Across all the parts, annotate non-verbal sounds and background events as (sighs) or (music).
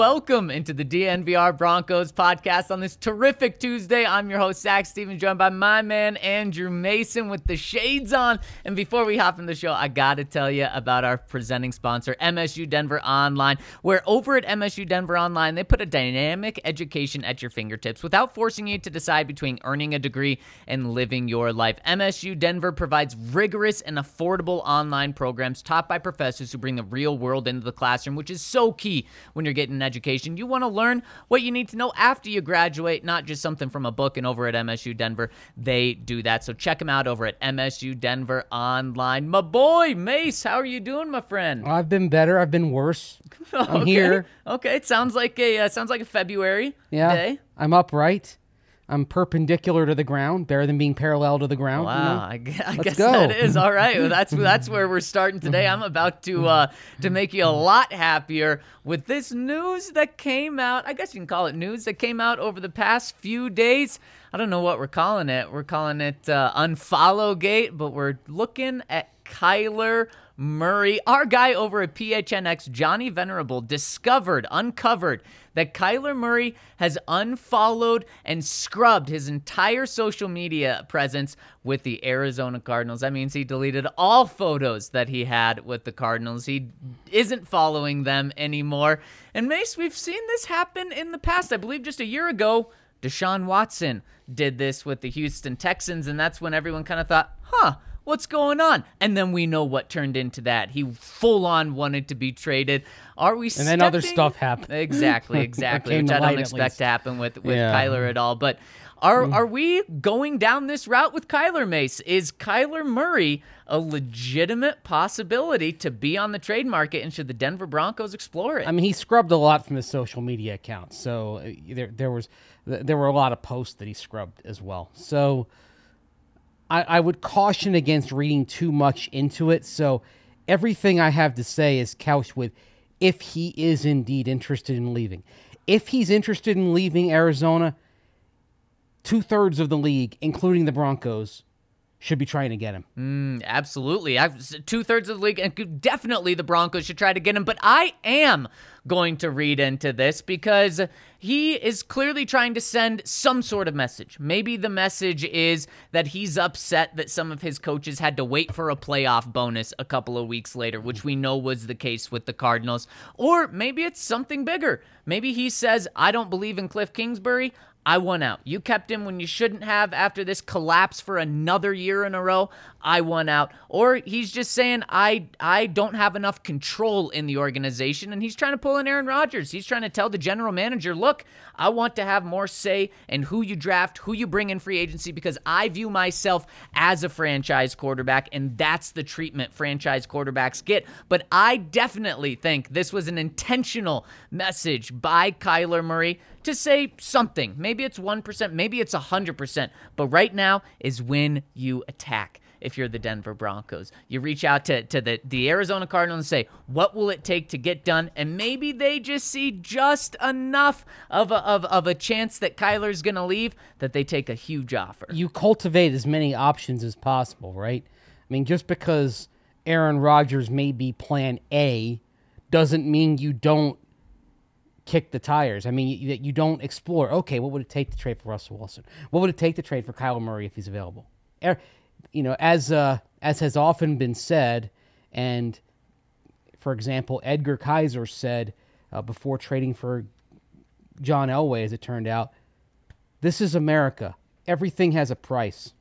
Welcome, into the DNVR Broncos podcast on this terrific Tuesday. I'm your host, Zac Stevens, joined by my man, Andrew Mason, with the shades on. And before we hop in the show, I got to tell you about our presenting sponsor, MSU Denver Online, where over at MSU Denver Online, they put a dynamic education at your fingertips without forcing you to decide between earning a degree and living your life. MSU Denver provides rigorous and affordable online programs taught by professors who bring the real world into the classroom, which is so key when you're getting an education. You want to learn what you need to know after you graduate, not just something from a book. And over at MSU Denver, they do that. So check them out over at MSU Denver Online. My boy, Mace, how are you doing, my friend? I've been better. I've been worse. (laughs) I'm Okay. here. Okay, it sounds like a uh, sounds like a February Yeah. day. I'm upright. I'm perpendicular to the ground, better than being parallel to the ground. you know? Wow, I, guess go. that is all right. Well, (laughs) that's that's where we're starting today. I'm about to uh, to make you a lot happier with this news that came out. I guess you can call it news that came out over the past few days. I don't know what we're calling it. We're calling it uh, Unfollow Gate, but we're looking at Kyler Murray. Our guy over at PHNX, Johnny Venerable, discovered, uncovered that Kyler Murray has unfollowed and scrubbed his entire social media presence with the Arizona Cardinals. That means he deleted all photos that he had with the Cardinals. He isn't following them anymore. And Mace, we've seen this happen in the past. I believe just a year ago, Deshaun Watson did this with the Houston Texans, and that's when everyone kind of thought, huh, what's going on? And then we know what turned into that. He full on wanted to be traded. Are we And then other stuff happened. Exactly, (laughs) exactly. which I don't expect to happen with, with Yeah. Mm. Kyler at all. But are are we going down this route with Kyler Mace? Is Kyler Murray a legitimate possibility to be on the trade market and should the Denver Broncos explore it? I mean, he scrubbed a lot from his social media accounts. So uh, there, there was, there were a lot of posts that he scrubbed as well. So I, I would caution against reading too much into it. So everything I have to say is couched with if he is indeed interested in leaving. If he's interested in leaving Arizona, two thirds of the league, including the Broncos, should be trying to get him. Mm, absolutely. Two thirds of the league, and definitely the Broncos should try to get him. But I am going to read into this because he is clearly trying to send some sort of message. Maybe the message is that he's upset that some of his coaches had to wait for a playoff bonus a couple of weeks later, which we know was the case with the Cardinals. Or maybe it's something bigger. Maybe he says, I don't believe in Cliff Kingsbury. I won out. You kept him when you shouldn't have after this collapse for another year in a row. I won out. Or he's just saying I I don't have enough control in the organization and he's trying to pull in Aaron Rodgers. He's trying to tell the general manager, "Look, I want to have more say in who you draft, who you bring in free agency because I view myself as a franchise quarterback and that's the treatment franchise quarterbacks get." But I definitely think this was an intentional message by Kyler Murray to say something. Maybe it's 1%, maybe it's 100%, but right now is when you attack if you're the Denver Broncos. You reach out to, to the, the Arizona Cardinals and say, what will it take to get done? And maybe they just see just enough of a, of, of a chance that Kyler's going to leave that they take a huge offer. You cultivate as many options as possible, right? I mean, just because Aaron Rodgers may be plan A doesn't mean you don't kick the tires. I mean, you, you don't explore. Okay, what would it take to trade for Russell Wilson? What would it take to trade for Kyler Murray if he's available? You know, as uh, as has often been said, and for example, Edgar Kaiser said uh, before trading for John Elway, as it turned out, this is America. Everything has a price.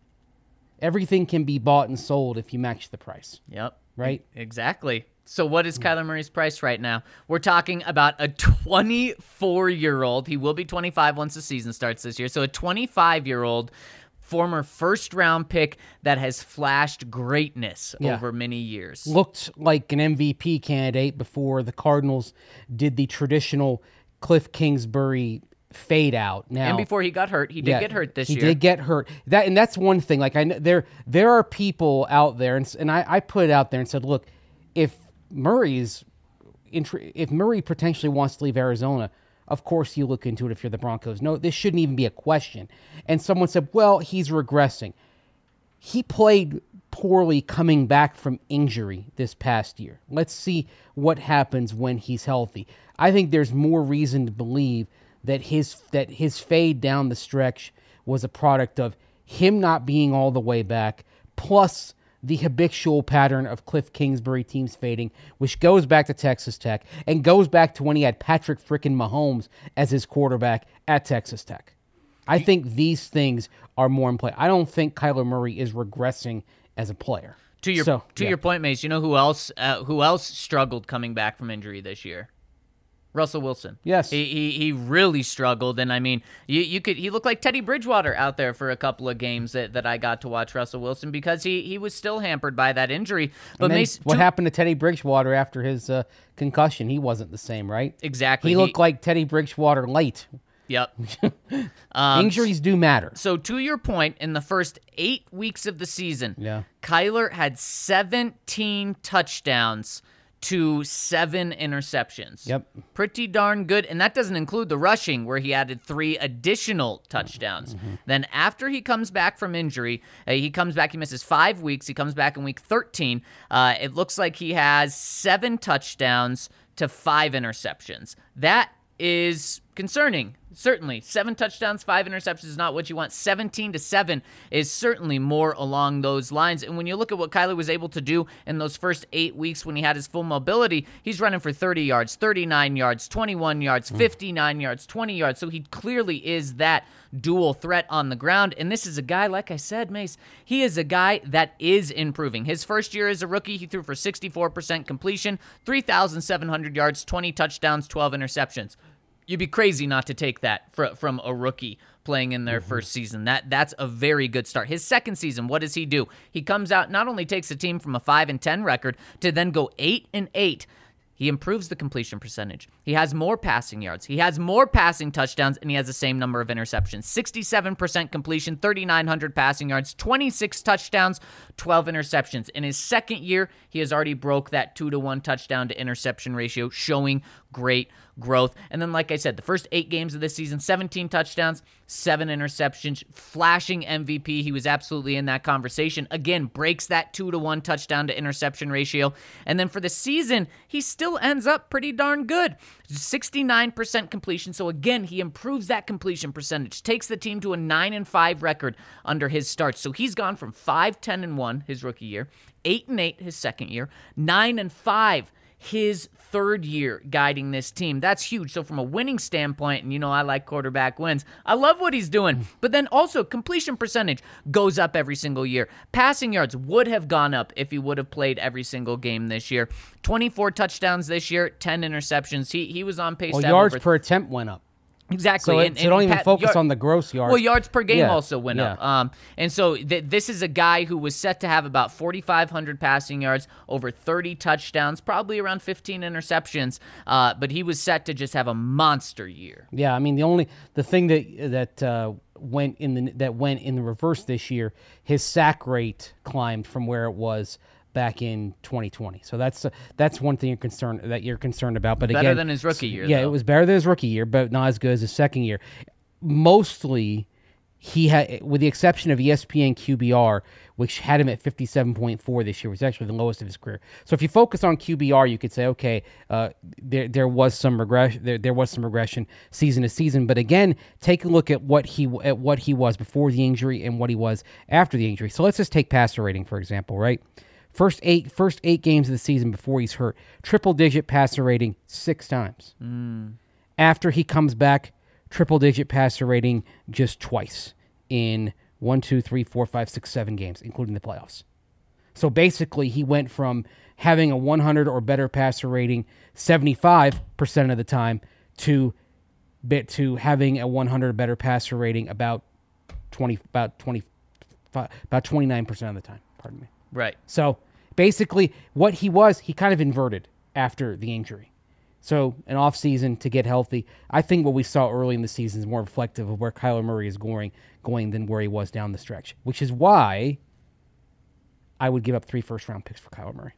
Everything can be bought and sold if you match the price. Yep. Right? Exactly. So, what is hmm. Kyler Murray's price right now? We're talking about a 24 year old. He will be 25 once the season starts this year. So, a 25 year old former first round pick that has flashed greatness Yeah. over many years. Looked like an MVP candidate before the Cardinals did the traditional Cliff Kingsbury fade out. Now, and before he got hurt, he did Yeah, get hurt this he year. He did get hurt. That and that's one thing. Like I know there there are people out there, and, and I, I put it out there and said, look, if Murray's if Murray potentially wants to leave Arizona, of course you look into it. If you're the Broncos, no, this shouldn't even be a question. And someone said, well, he's regressing. He played poorly coming back from injury this past year. Let's see what happens when he's healthy. I think there's more reason to believe that his that his fade down the stretch was a product of him not being all the way back plus the habitual pattern of Cliff Kingsbury teams fading, which goes back to Texas Tech and goes back to when he had Patrick frickin' Mahomes as his quarterback at Texas Tech. I think these things are more in play. I don't think Kyler Murray is regressing as a player. to your So, to yeah. your point, Mace. You know who else uh, who else struggled coming back from injury this year? Russell Wilson. Yes. he he, he really struggled, and I mean, you, you could he looked like Teddy Bridgewater out there for a couple of games that, that I got to watch Russell Wilson because he he was still hampered by that injury. But Mace, what happened to Teddy Bridgewater after his uh, concussion? He wasn't the same, right? Exactly. He He- looked like Teddy Bridgewater late. Yep. (laughs) Um, Injuries do matter. So to your point, in the first eight weeks of the season, Yeah. Kyler had 17 touchdowns to seven interceptions. Yep. Pretty darn good. And that doesn't include the rushing, where he added three additional touchdowns. Mm-hmm. Then, after he comes back from injury, uh, he comes back, he misses five weeks. He comes back in week 13. Uh, it looks like he has seven touchdowns to five interceptions. That is concerning. Certainly, seven touchdowns, five interceptions is not what you want. 17 to seven is certainly more along those lines. And when you look at what Kyler was able to do in those first eight weeks when he had his full mobility, he's running for 30 yards, 39 yards, 21 yards, hmm. 59 yards, 20 yards. So he clearly is that dual threat on the ground. And this is a guy, like I said, Mace, he is a guy that is improving. His first year as a rookie, he threw for 64% completion, 3,700 yards, 20 touchdowns, 12 interceptions. You'd be crazy not to take that fr- from a rookie playing in their mm-hmm. first season. That that's a very good start. His second season, what does he do? He comes out not only takes the team from a 5 and 10 record to then go 8 and 8. He improves the completion percentage. He has more passing yards. He has more passing touchdowns, and he has the same number of interceptions 67% completion, 3,900 passing yards, 26 touchdowns, 12 interceptions. In his second year, he has already broke that 2 to 1 touchdown to interception ratio, showing great growth. And then, like I said, the first eight games of this season 17 touchdowns, seven interceptions, flashing MVP. He was absolutely in that conversation. Again, breaks that 2 to 1 touchdown to interception ratio. And then for the season, he still ends up pretty darn good. 69% completion. So again, he improves that completion percentage, takes the team to a 9 and 5 record under his starts. So he's gone from 5 10 and 1 his rookie year, 8 and 8 his second year, 9 and 5 his third year guiding this team. That's huge. So, from a winning standpoint, and you know, I like quarterback wins, I love what he's doing. But then also, completion percentage goes up every single year. Passing yards would have gone up if he would have played every single game this year. 24 touchdowns this year, 10 interceptions. He, he was on pace Well, yards per attempt went up. Exactly. So, it, so don't even Pat- focus yard- on the gross yards. Well, yards per game Yeah, also went up. yeah. Um, and so th- this is a guy who was set to have about 4,500 passing yards, over 30 touchdowns, probably around 15 interceptions. Uh, but he was set to just have a monster year. Yeah, I mean the only the thing that that uh, went in the that went in the reverse this year, his sack rate climbed from where it was back in 2020. So that's uh, that's one thing you're concerned that you're concerned about. But Better again, than his rookie year, Yeah, though. it was better than his rookie year, but not as good as his second year. Mostly, he had, with the exception of ESPN QBR, which had him at 57.4 this year, was actually the lowest of his career. So if you focus on QBR, you could say, okay, uh, there there was some regression. There, there was some regression season to season. But again, take a look at what he at what he was before the injury and what he was after the injury. So let's just take passer rating for example, right? First eight first eight games of the season before he's hurt, triple digit passer rating six times hmm. after he comes back, triple digit passer rating just twice in one, two, three, four, five, six, seven games, including the playoffs. So basically, he went from having a 100 or better passer rating 75% of the time to bit to having a 100 or better passer rating about 20 about 25 about 29% of the time, pardon me. Right. So basically, what he was, he kind of inverted after the injury. So an off season to get healthy. I think what we saw early in the season is more reflective of where Kyler Murray is going, going than where he was down the stretch. Which is why I would give up three first round picks for Kyler Murray.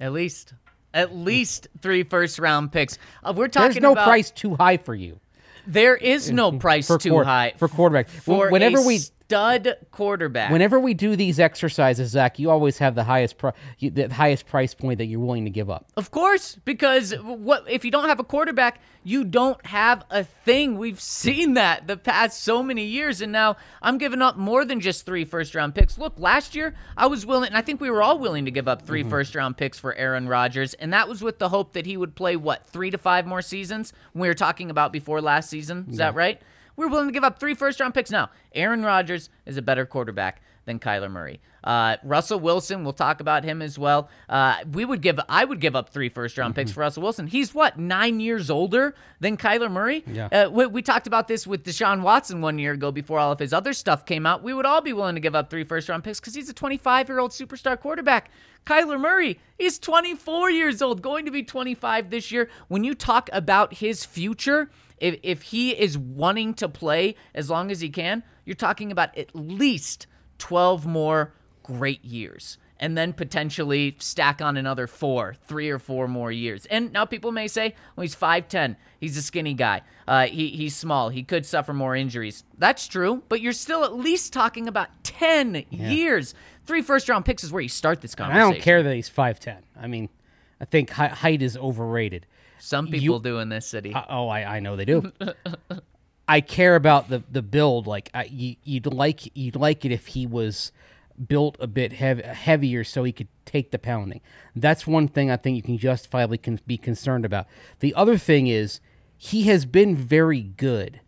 At least. At least three first round picks. Uh, we're talking There's no about price too high for you There is no (laughs) price for too high for quarterback. for Whenever a we stud quarterback. whenever we do these exercises, Zac, you always have the highest pri- the highest price point that you're willing to give up. Of course, because what if you don't have a quarterback, you don't have a thing. We've seen that the past so many years, and now I'm giving up more than just three first round picks. Look, last year I was willing, and I think we were all willing to give up 3 mm-hmm. first round picks for Aaron Rodgers, and that was with the hope that he would play what three to five more seasons. We were talking about before last season. Is that right? We're willing to give up three first round picks now. Aaron Rodgers is a better quarterback than Kyler Murray. Uh, Russell Wilson, we'll talk about him as well. Uh, we would give, I would give up three first round picks for Russell Wilson. He's what nine years older than Kyler Murray. Yeah. Uh, we, we talked about this with Deshaun Watson one year ago before all of his other stuff came out. We would all be willing to give up three first round picks because he's a 25 year old superstar quarterback. Kyler Murray, he's 24 years old, going to be 25 this year. When you talk about his future, if, if he is wanting to play as long as he can, you're talking about at least 12 more great years. And then potentially stack on another four, three or four more years. And now people may say, well, he's 5'10. He's a skinny guy. Uh, he, he's small. He could suffer more injuries. That's true, but you're still at least talking about 10 years. Three first round picks is where you start this And I don't care that he's 5'10. I mean, I think height is overrated. Some people do in this city. Uh, oh, I, I know they do. I care about the the build. Like I, you, you'd like you'd like it if he was built a bit heavier so he could take the pounding. That's one thing I think you can justifiably can be concerned about. The other thing is he has been very good.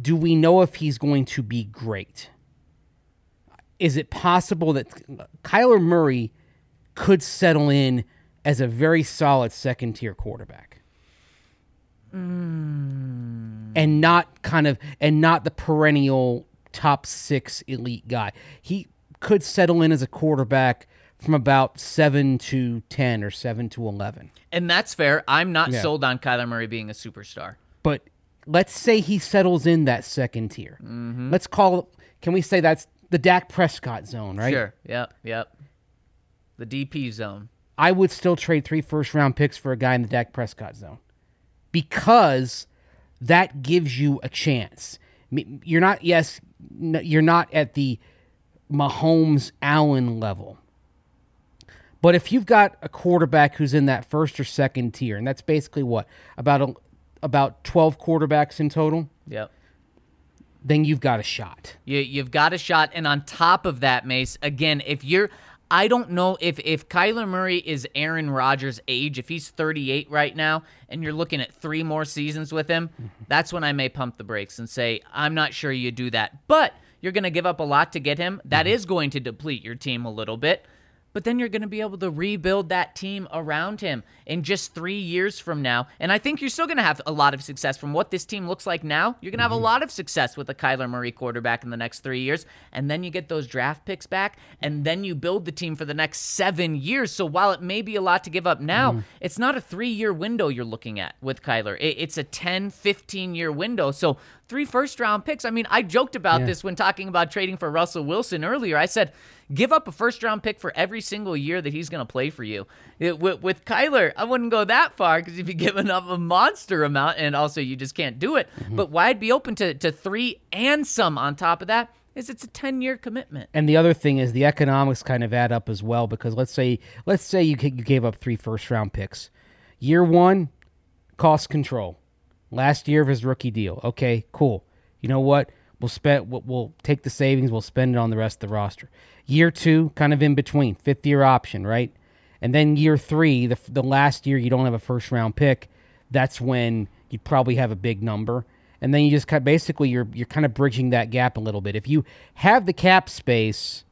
Do we know if he's going to be great? Is it possible that Kyler Murray could settle in as a very solid second tier quarterback? Hmm. and not kind of and not the perennial top six elite guy. He could settle in as a quarterback from about seven to ten or seven to eleven. and that's fair. I'm not Yeah. sold on Kyler Murray being a superstar. But let's say he settles in that second tier. Mm-hmm. Let's call. Can we say that's the Dak Prescott zone, right? Sure. Yep. Yep. The DP zone. I would still trade three first round picks for a guy in the Dak Prescott zone because that gives you a chance. You're not, yes, you're not at the Mahomes Allen level. But if you've got a quarterback who's in that first or second tier, and that's basically what about a, about twelve quarterbacks in total, Yep. then you've got a shot. You, you've got a shot. And on top of that, Mace, again, if you're, I don't know if if Kyler Murray is Aaron Rodgers' age, if he's 38 right now, and you're looking at three more seasons with him, mm-hmm. that's when I may pump the brakes and say I'm not sure you do that. But you're going to give up a lot to get him. That mm-hmm. is going to deplete your team a little bit but then you're going to be able to rebuild that team around him in just three years from now. And I think you're still going to have a lot of success from what this team looks like now. You're going to have a mm-hmm. lot of success with a Kyler Murray quarterback in the next three years. And then you get those draft picks back, and then you build the team for the next seven years. So while it may be a lot to give up now, mm-hmm. it's not a three year window you're looking at with Kyler. It's a 10, 15 year window. So three first round picks. I mean, I joked about Yeah. this when talking about trading for Russell Wilson earlier. I said, give up a first round pick for every single year that he's going to play for you. It- with, with Kyler, I wouldn't go that far because if you give (laughs) up a monster amount, and also you just can't do it. Mm-hmm. But why I'd be open to, to three and some on top of that is it's a 10 year commitment. And the other thing is the economics kind of add up as well because let's say let's say you you gave up three first round picks. Year one, cost control. Last year of his rookie deal. Okay, cool. You know what? We'll spend. We'll, take the savings. We'll spend it on the rest of the roster. Year two, kind of in between, fifth year option, right? And then year three, the the last year you don't have a first round pick. That's when you'd probably have a big number. And then you just kind basically you're you're kind of bridging that gap a little bit. If you have the cap space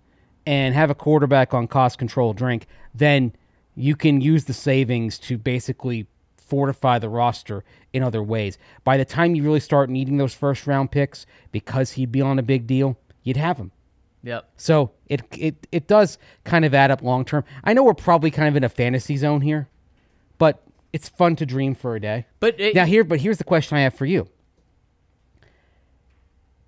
and have a quarterback on cost control drink, then you can use the savings to basically fortify the roster in other ways. By the time you really start needing those first round picks, because he'd be on a big deal, you'd have him. Yep. So it it it does kind of add up long term. I know we're probably kind of in a fantasy zone here, but it's fun to dream for a day. But it- now here, but here's the question I have for you: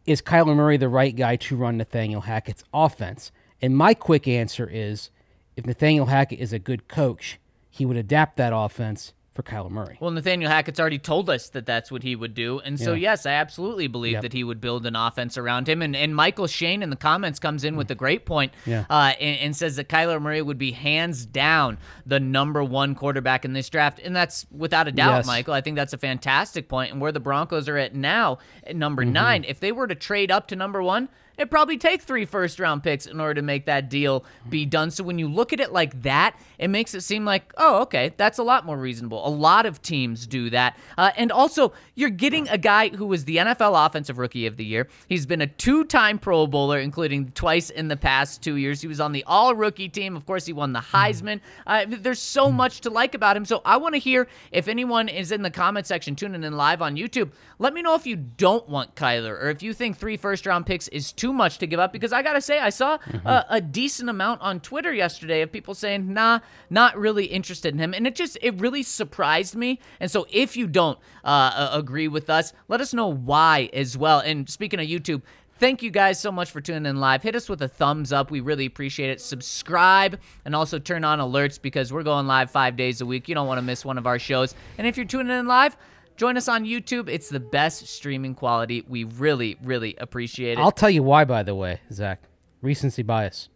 Is Kyler Murray the right guy to run Nathaniel Hackett's offense? And my quick answer is, if Nathaniel Hackett is a good coach, he would adapt that offense for Kyler Murray. Well, Nathaniel Hackett's already told us that that's what he would do. And so, Yeah. yes, I absolutely believe Yep. that he would build an offense around him. And, and Michael Shane in the comments comes in with a great point Yeah. uh, and, and says that Kyler Murray would be hands down the number one quarterback in this draft. And that's without a doubt, Yes. Michael. I think that's a fantastic point. And where the Broncos are at now, at number Mm-hmm. nine, if they were to trade up to number one, It'd probably take three first round picks in order to make that deal be done. So when you look at it like that, it makes it seem like, oh, okay, that's a lot more reasonable. A lot of teams do that. Uh, and also, you're getting a guy who was the NFL Offensive Rookie of the Year. He's been a two time Pro Bowler, including twice in the past two years. He was on the All Rookie team. Of course, he won the Heisman. Uh, there's so much to like about him. So I want to hear if anyone is in the comment section tuning in live on YouTube. Let me know if you don't want Kyler or if you think three first round picks is too much to give up. Because I got to say, I saw a, a decent amount on Twitter yesterday of people saying, nah, not really interested in him. And it just, it really surprised me. And so if you don't uh, agree with us, let us know why as well. And speaking of YouTube, Thank you guys so much for tuning in live. Hit us with a thumbs up. We really appreciate it. Subscribe and also turn on alerts because we're going live five days a week. You don't want to miss one of our shows. And if you're tuning in live, join us on YouTube. It's the best streaming quality. We really, really appreciate it. I'll tell you why, by the way, Zac. Recency bias.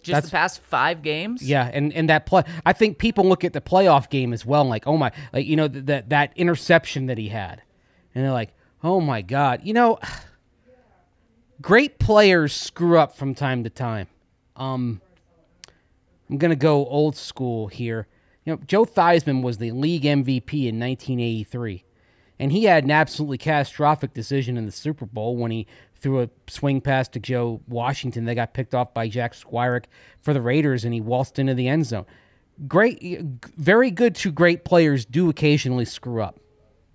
Just that's- the past five games. Yeah, and and that play, I think people look at the playoff game as well, and like, oh my, like you know that that interception that he had, and they're like, oh my god, you know, (sighs) great players screw up from time to time. Um, I'm gonna go old school here. You know, Joe Theismann was the league MVP in 1983, and he had an absolutely catastrophic decision in the Super Bowl when he threw a swing pass to Joe Washington. They got picked off by Jack Squirek for the Raiders, and he waltzed into the end zone. Great, very good to great players do occasionally screw up.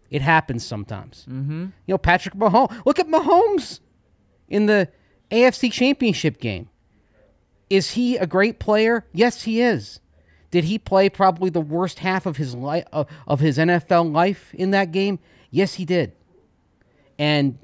It happens sometimes. Mm-hmm. You know, Patrick Mahomes. Look at Mahomes in the AFC Championship game. Is he a great player? Yes, he is. Did he play probably the worst half of his life of, of his NFL life in that game? Yes, he did. And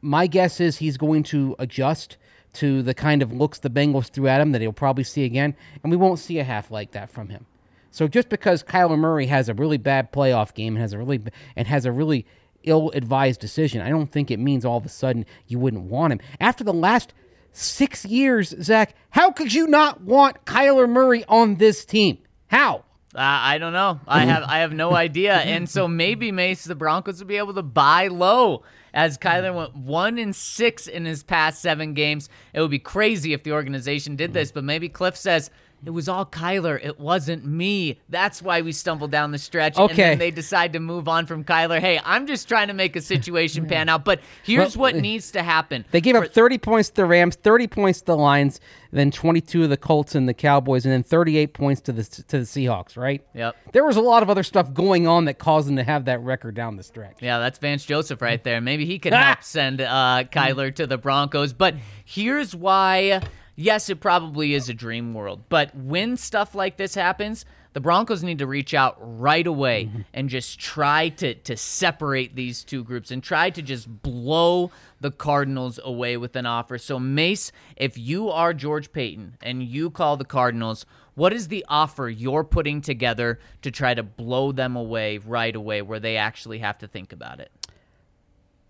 my guess is he's going to adjust to the kind of looks the Bengals threw at him that he'll probably see again, and we won't see a half like that from him. So just because Kyler Murray has a really bad playoff game and has a really and has a really ill-advised decision, I don't think it means all of a sudden you wouldn't want him. After the last six years, Zac, how could you not want Kyler Murray on this team? How? Uh, I don't know. I have I have no (laughs) idea. And so maybe Mace the Broncos will be able to buy low as Kyler went one in six in his past seven games. It would be crazy if the organization did this, but maybe Cliff says it was all Kyler. It wasn't me. That's why we stumbled down the stretch. And Okay. then they decide to move on from Kyler. Hey, I'm just trying to make a situation pan out. But here's Well, what needs to happen. They gave up 30 points to the Rams, 30 points to the Lions, then 22 to the Colts and the Cowboys, and then 38 points to the to the Seahawks. Right? Yep. There was a lot of other stuff going on that caused them to have that record down the stretch. Yeah, that's Vance Joseph right there. Maybe he could help (laughs) send uh, Kyler to the Broncos. But here's why. Yes, it probably is a dream world. But when stuff like this happens, the Broncos need to reach out right away (laughs) and just try to to separate these two groups and try to just blow the Cardinals away with an offer. So Mace, if you are George Paton and you call the Cardinals, what is the offer you're putting together to try to blow them away right away where they actually have to think about it?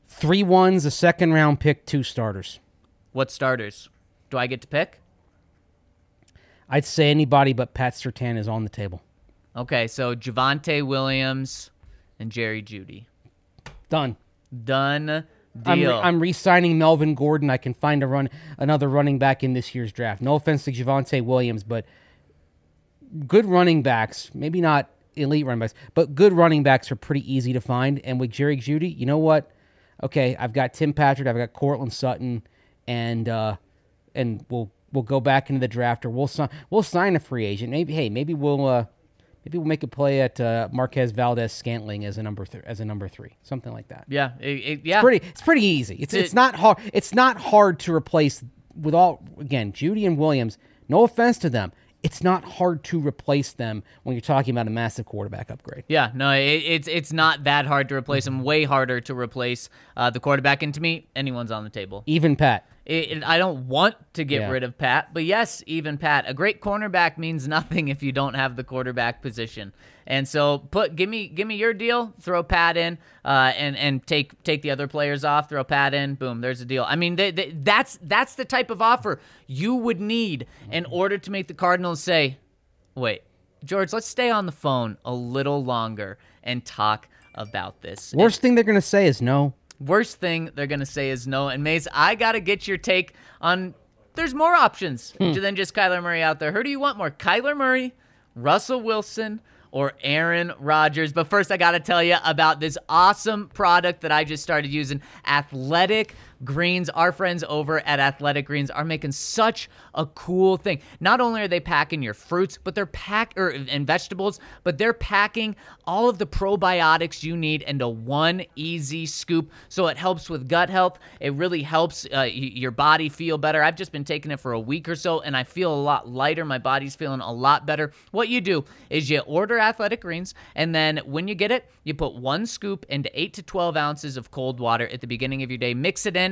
Three ones, a second round pick, two starters. What starters? Do I get to pick? I'd say anybody but Pat Surtain is on the table. Okay, so Javonte Williams and Jerry Jeudy. Done. Done I'm, re- deal. I'm re-signing Melvin Gordon. I can find a run another running back in this year's draft. No offense to Javonte Williams, but good running backs, maybe not elite running backs, but good running backs are pretty easy to find. And with Jerry Jeudy, you know what? Okay, I've got Tim Patrick, I've got Courtland Sutton, and uh, and we'll we'll go back into the draft or we'll sign we'll sign a free agent. Maybe hey, maybe we'll uh, maybe we'll make a play at uh, Marquez Valdes-Scantling as a number th- as a number three, something like that yeah, it- it- yeah. pretty it's pretty easy. It's it's not hard it's not hard to replace with all again, Jeudy and Williams, no offense to them. It's not hard to replace them when you're talking about a massive quarterback upgrade. Yeah, no, it, it's it's not that hard to replace them. Way harder to replace uh, the quarterback. And to me, anyone's on the table. Even Pat. It, I don't want to get Yeah. rid of Pat, but yes, even Pat. A great cornerback means (laughs) nothing if you don't have the quarterback position. And so, put give me give me your deal. Throw Pat in, uh, and and take take the other players off. Throw Pat in. Boom. There's a deal. I mean, they, they, that's that's the type of offer you would need in order to make the Cardinals say, "Wait, George, let's stay on the phone a little longer and talk about this." Worst thing they're gonna say is no. Worst thing they're gonna say is no. And Mace, I gotta get your take on. There's more options hmm. than just Kyler Murray out there. Who do you want more, Kyler Murray, Russell Wilson, or Aaron Rodgers? But first, I gotta tell you about this awesome product that I just started using, Athletic Greens. Our friends over at Athletic Greens are making such a cool thing. Not only are they packing your fruits, but they're pack or and vegetables, but they're packing all of the probiotics you need into one easy scoop. So it helps with gut health. It really helps uh, your body feel better. I've just been taking it for a week or so, and I feel a lot lighter. My body's feeling a lot better. What you do is you order Athletic Greens, and then when you get it, you put one scoop into eight to twelve ounces of cold water at the beginning of your day. Mix it in,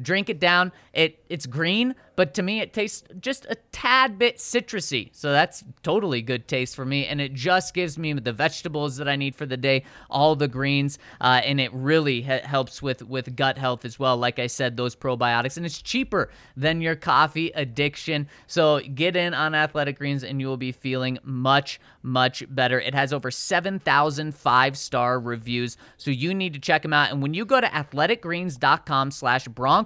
drink it down. It it's green, but to me it tastes just a tad bit citrusy. So that's totally good taste for me, and it just gives me the vegetables that I need for the day, all the greens, uh, and it really ha- helps with with gut health as well. Like I said, those probiotics, and it's cheaper than your coffee addiction. So get in on Athletic Greens, and you will be feeling much much better. It has over 7,000 five-star reviews, so you need to check them out. And when you go to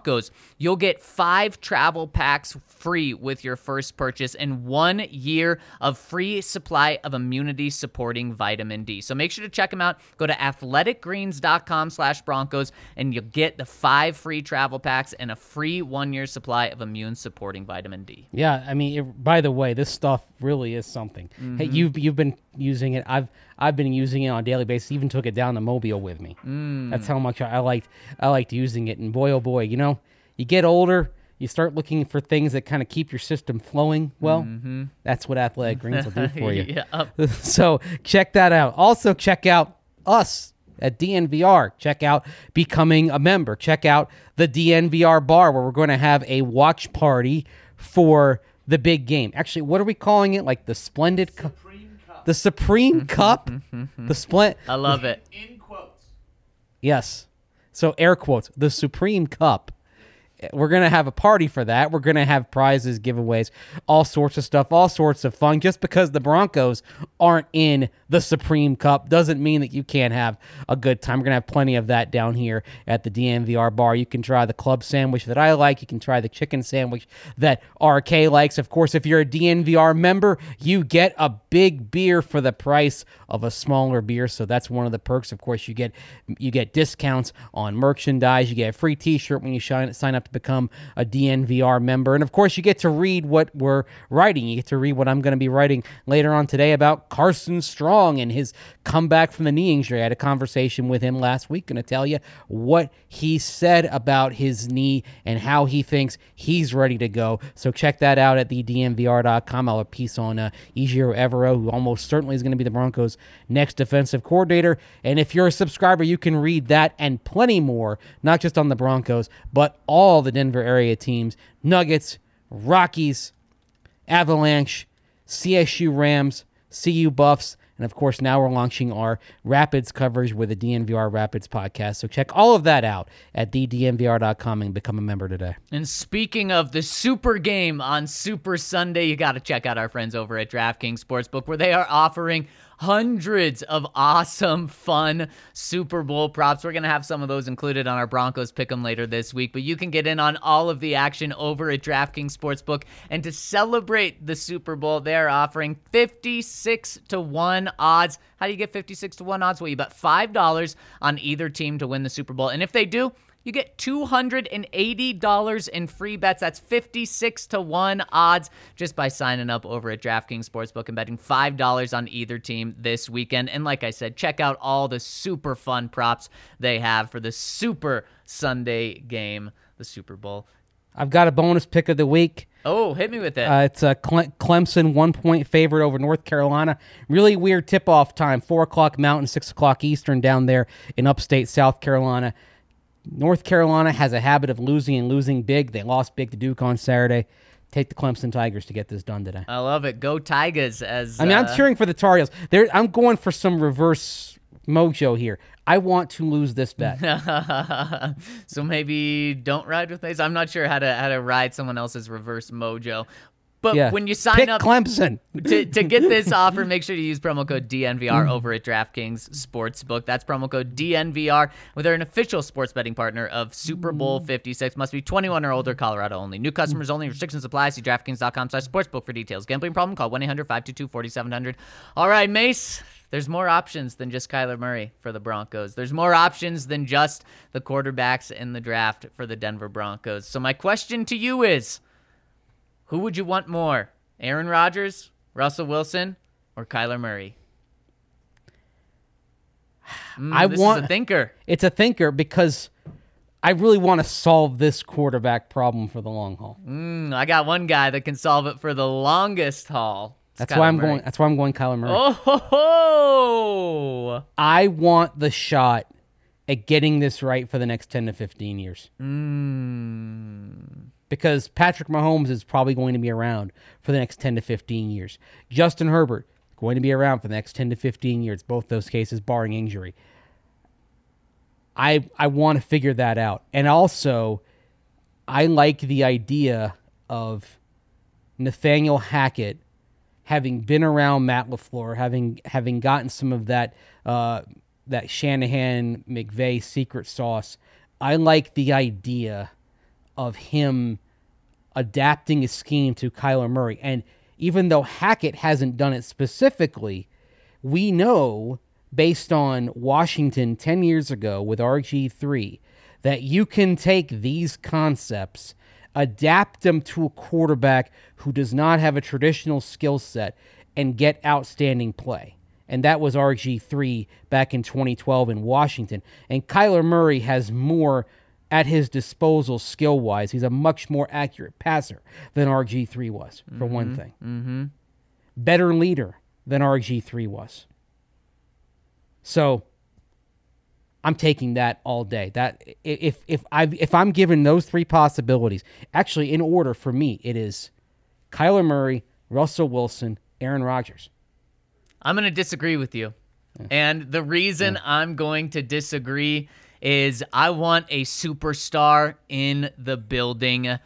athleticgreens.com/broncos, you'll get five travel packs free with your first purchase and one year of free supply of immunity-supporting vitamin D. So make sure to check them out. Go to athleticgreens.com slash Broncos and you'll get the five free travel packs and a free one-year supply of immune-supporting vitamin D. Yeah, I mean, it, by the way, this stuff really is something. Hey, mm-hmm. you've you've been using it. I've I've been using it on a daily basis. Even took it down to Mobile with me. Mm. That's how much I, I liked I liked using it. And boy, oh boy, you know, you get older, you start looking for things that kind of keep your system flowing. Well, mm-hmm. that's what Athletic Greens will do (laughs) for you. Yeah. (laughs) so check that out. Also, check out us at DNVR. Check out becoming a member. Check out the DNVR bar where we're going to have a watch party for the big game. Actually, what are we calling it? Like the Splendid Cup? The Supreme mm-hmm, Cup? Mm-hmm, the mm-hmm. Splendid. I love it. In quotes. Yes. So air quotes, the Supreme Cup. We're gonna have a party for that. We're gonna have prizes, giveaways, all sorts of stuff, all sorts of fun. Just because the Broncos aren't in the Supreme Cup doesn't mean that you can't have a good time. We're gonna have plenty of that down here at the DNVR bar. You can try the club sandwich that I like. You can try the chicken sandwich that RK likes. Of course, if you're a DNVR member, you get a big beer for the price of a smaller beer. So that's one of the perks. Of course, you get you get discounts on merchandise. You get a free T-shirt when you sign up to become a DNVR member, and of course, you get to read what we're writing. You get to read what I'm going to be writing later on today about Carson Strong and his comeback from the knee injury. I had a conversation with him last week. Going to tell you what he said about his knee and how he thinks he's ready to go. So check that out at the DNVR.com. I'll have a piece on uh, Ejiro Evero, who almost certainly is going to be the Broncos' next defensive coordinator. And if you're a subscriber, you can read that and plenty more, not just on the Broncos, but all the Denver area teams Nuggets, Rockies, Avalanche, CSU Rams, CU Buffs, and of course, now we're launching our Rapids coverage with the DNVR Rapids podcast. So check all of that out at thednvr.com and become a member today. And speaking of the super game on Super Sunday, you got to check out our friends over at DraftKings Sportsbook, where they are offering hundreds of awesome, fun Super Bowl props. We're going to have some of those included on our Broncos Pick'em later this week, but you can get in on all of the action over at DraftKings Sportsbook. And to celebrate the Super Bowl, they are offering 56 to 1 odds. How do you get 56 to 1 odds? Well, you bet $5 on either team to win the Super Bowl. And if they do, you get $280 in free bets. That's 56 to 1 odds just by signing up over at DraftKings Sportsbook and betting $5 on either team this weekend. And like I said, check out all the super fun props they have for the Super Sunday game, the Super Bowl. I've got a bonus pick of the week. Oh, hit me with it. Uh, it's a Cle- Clemson one point favorite over North Carolina. Really weird tip off time, 4 o'clock Mountain, 6 o'clock Eastern down there in upstate South Carolina. North Carolina has a habit of losing and losing big. They lost big to Duke on Saturday. Take the Clemson Tigers to get this done today. I love it. Go Tigers! As I mean, uh, I'm cheering for the Tar Heels. There, I'm going for some reverse mojo here. I want to lose this bet. (laughs) so maybe don't ride with me. I'm not sure how to how to ride someone else's reverse mojo. But yeah. when you sign Pick up Clemson. to, to get (laughs) this offer, make sure to use promo code DNVR mm. over at DraftKings Sportsbook. That's promo code DNVR. They're an official sports betting partner of Super Bowl mm. 56. Must be 21 or older, Colorado only. New mm. customers only. Restrictions apply. See DraftKings.com slash sportsbook for details. Gambling problem? Call 1-800-522-4700. All right, Mace. There's more options than just Kyler Murray for the Broncos. There's more options than just the quarterbacks in the draft for the Denver Broncos. So my question to you is, who would you want more? Aaron Rodgers, Russell Wilson, or Kyler Murray? (sighs) Mm, I want a thinker. It's a thinker because I really want to solve this quarterback problem for the long haul. Mm, I got one guy that can solve it for the longest haul. It's That's Kyler why I'm Murray. going. That's why I'm going Kyler Murray. Oh, ho, ho. I want the shot at getting this right for the next 10 to 15 years. Mm. Because Patrick Mahomes is probably going to be around for the next 10 to 15 years. Justin Herbert going to be around for the next 10 to 15 years, both those cases barring injury. I I want to figure that out. And also I like the idea of Nathaniel Hackett having been around Matt LaFleur, having having gotten some of that uh, that Shanahan McVay secret sauce. I like the idea of him adapting a scheme to Kyler Murray. And even though Hackett hasn't done it specifically, we know based on Washington 10 years ago with RG3 that you can take these concepts, adapt them to a quarterback who does not have a traditional skill set, and get outstanding play. And that was RG3 back in 2012 in Washington. And Kyler Murray has more at his disposal skill wise. He's a much more accurate passer than RG3 was, for one thing. Mm-hmm. Better leader than RG3 was. So I'm taking that all day. That if if I if I'm given those three possibilities, actually in order for me, it is Kyler Murray, Russell Wilson, Aaron Rodgers. I'm going to disagree with you. And the reason I'm going to disagree is I want a superstar in the building.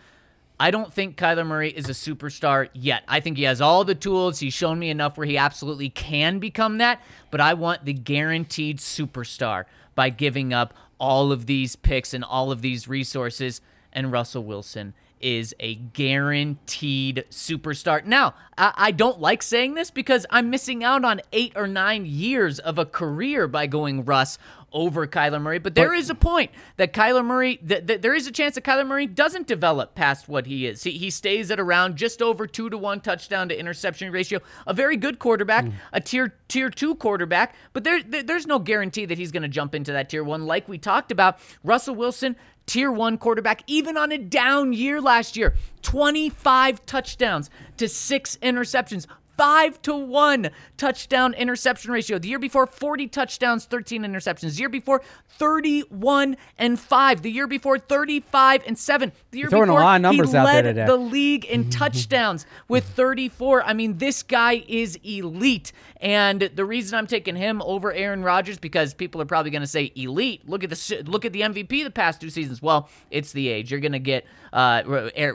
I don't think Kyler Murray is a superstar yet. I think he has all the tools. He's shown me enough where he absolutely can become that, but I want the guaranteed superstar by giving up all of these picks and all of these resources. And Russell Wilson is a guaranteed superstar. Now, I, I, don't like saying this because I'm missing out on eight or nine years of a career by going Russ over Kyler Murray. But there but, is a point that Kyler Murray, th- th- there is a chance that Kyler Murray doesn't develop past what he is. He, he stays at around just over two to one touchdown to interception ratio. A very good quarterback, mm. a tier tier two quarterback. But there, there there's no guarantee that he's going to jump into that tier one, like we talked about. Russell Wilson tier one quarterback, even on a down year last year. 25 touchdowns to six interceptions five to one touchdown interception ratio. The year before, 40 touchdowns, 13 interceptions. The year before, 31 and five. The year before, 35 and seven. The year You're before, a lot of numbers he out led there today. the league in (laughs) touchdowns with 34. I mean, this guy is elite. And the reason I'm taking him over Aaron Rodgers because people are probably going to say elite. Look at the look at the MVP the past two seasons. Well, it's the age. You're going to get uh,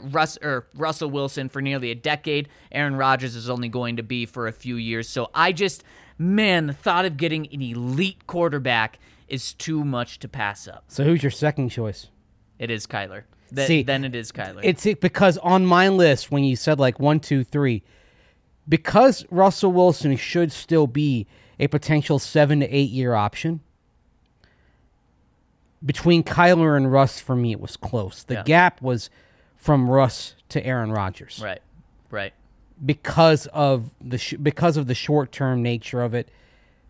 Russ or Russell Wilson for nearly a decade. Aaron Rodgers is only going to be for a few years. So I just, man, the thought of getting an elite quarterback is too much to pass up. So who's your second choice? It is Kyler. Th- See, then it is Kyler. It's because on my list, when you said like one, two, three, because Russell Wilson should still be a potential seven to eight year option. Between Kyler and Russ, for me, it was close. The yeah. gap was from Russ to Aaron Rodgers. Right, right because of the sh- because of the short term nature of it.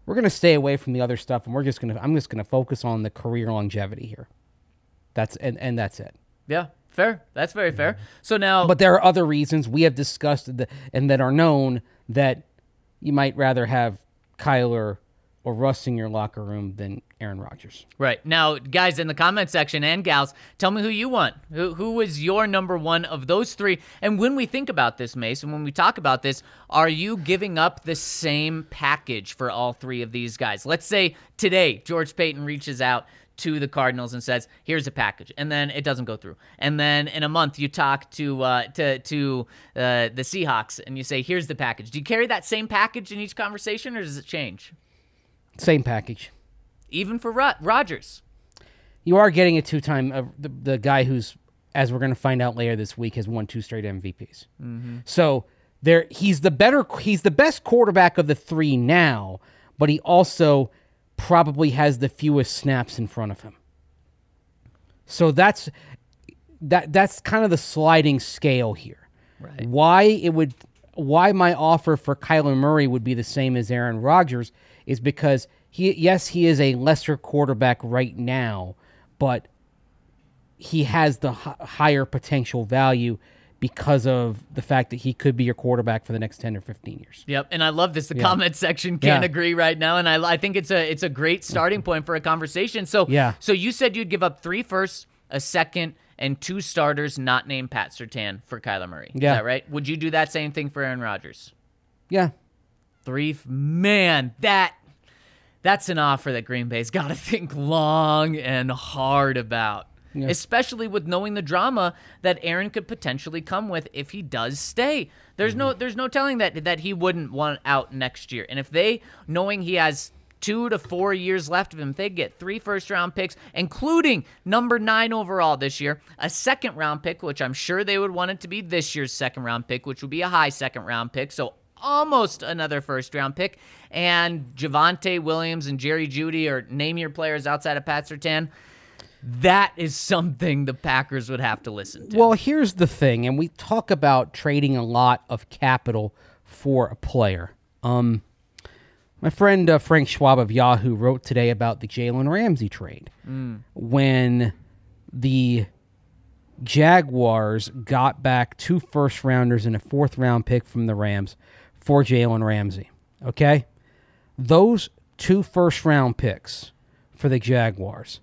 We're gonna stay away from the other stuff, and we're just gonna I'm just gonna focus on the career longevity here. That's and and that's it. Yeah, fair. That's very fair. So now, but there are other reasons we have discussed the, and that are known that you might rather have Kyler or Russ in your locker room than Aaron Rodgers. Right. Now, guys in the comment section and gals, tell me who you want. Who who is your number one of those three? And when we think about this, Mason, when we talk about this, are you giving up the same package for all three of these guys? Let's say today George Paton reaches out to the Cardinals and says, "Here's a package," and then it doesn't go through. And then in a month, you talk to uh, to to uh, the Seahawks and you say, "Here's the package." Do you carry that same package in each conversation, or does it change? Same package. Even for Rod- Rodgers. You are getting a two time, uh, the, the guy who's, as we're going to find out later this week, has won two straight MVPs. Mm-hmm. So there, he's the better, he's the best quarterback of the three now, but he also probably has the fewest snaps in front of him. So that's that that's kind of the sliding scale here. Right. Why it would why my offer for Kyler Murray would be the same as Aaron Rodgers is because he yes he is a lesser quarterback right now, but he has the h- higher potential value because of the fact that he could be your quarterback for the next 10 or 15 years. Yep, and I love this. The yeah. comment (laughs) section can't yeah. agree right now and I, I think it's a it's a great starting point for a conversation. So yeah. so you said you'd give up 3 firsts, a second and two starters not named Pat Surtain for Kyler Murray. Yeah. Is that right? Would you do that same thing for Aaron Rodgers? Yeah. Three man, that that's an offer that Green Bay's (laughs) got to think long and hard about. Yeah. Especially with knowing the drama that Aaron could potentially come with if he does stay. There's mm-hmm. no there's no telling that that he wouldn't want out next year. And if they knowing he has two to four years left of him, they get three first round picks, including number nine overall this year, a second round pick, which I'm sure they would want it to be this year's second round pick, which would be a high second round pick. So almost another first round pick. And Javonte Williams and Jerry Jeudy or name your players outside of Pat Surtain. That is something the Packers would have to listen to. Well, here's the thing, and we talk about trading a lot of capital for a player. Um, my friend uh, Frank Schwab of Yahoo wrote today about the Jalen Ramsey trade mm. when the Jaguars got back two first rounders and a fourth round pick from the Rams for Jalen Ramsey. Okay? Those two first round picks for the Jaguars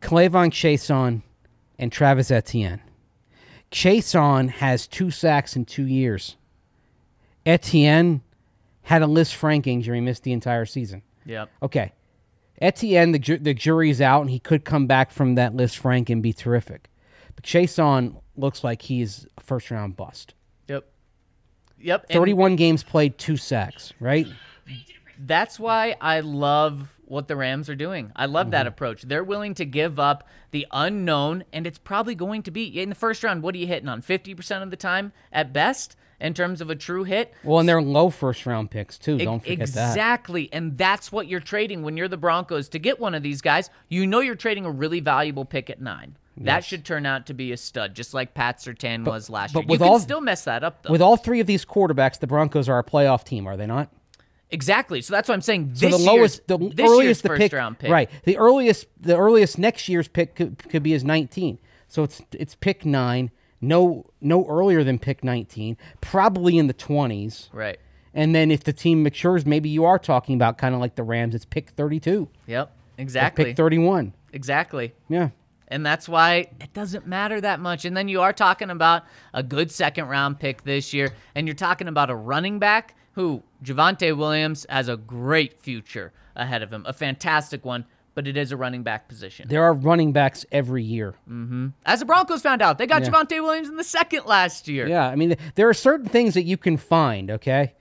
K'Lavon Chaisson and Travis Etienne. Chaisson has two sacks in two years. Etienne had a Lisfranc injury, missed the entire season. Yep. Okay. Etienne, the, ju- the jury's out, and he could come back from that Lisfranc, and be terrific. But Chaisson looks like he's a first round bust. Yep. Yep. and 31 games played, two sacks, right? That's why I love what the Rams are doing. I love Mm-hmm. that approach. They're willing to give up the unknown, and it's probably going to be in the first round. What are you hitting on? 50% of the time at best in terms of a true hit? Well, and they're low first round picks, too. E- Don't forget that. exactly. And that's what you're trading when you're the Broncos to get one of these guys. You know you're trading a really valuable pick at nine. That should turn out to be a stud, just like Pat Surtain was last but year. with you can all- still mess that up, though. With all three of these quarterbacks, the Broncos are a playoff team, are they not? Exactly. So that's what I'm saying. So This the lowest, the earliest the first pick, round pick. right? The earliest, the earliest next year's pick could, could be as 19. So it's it's pick nine, no no earlier than pick 19, probably in the 20s. Right. And then if the team matures, maybe you are talking about kind of like the Rams. It's pick 32, Yep. Exactly. pick 31. Exactly. Yeah. And that's why it doesn't matter that much. And then you are talking about a good second round pick this year. And you're talking about a running back who, Javonte Williams, has a great future ahead of him, a fantastic one, but it is a running back position. There are running backs every year. Mm-hmm. As the Broncos found out, they got Yeah. Javonte Williams in the second last year. Yeah, I mean, there are certain things that you can find. Okay,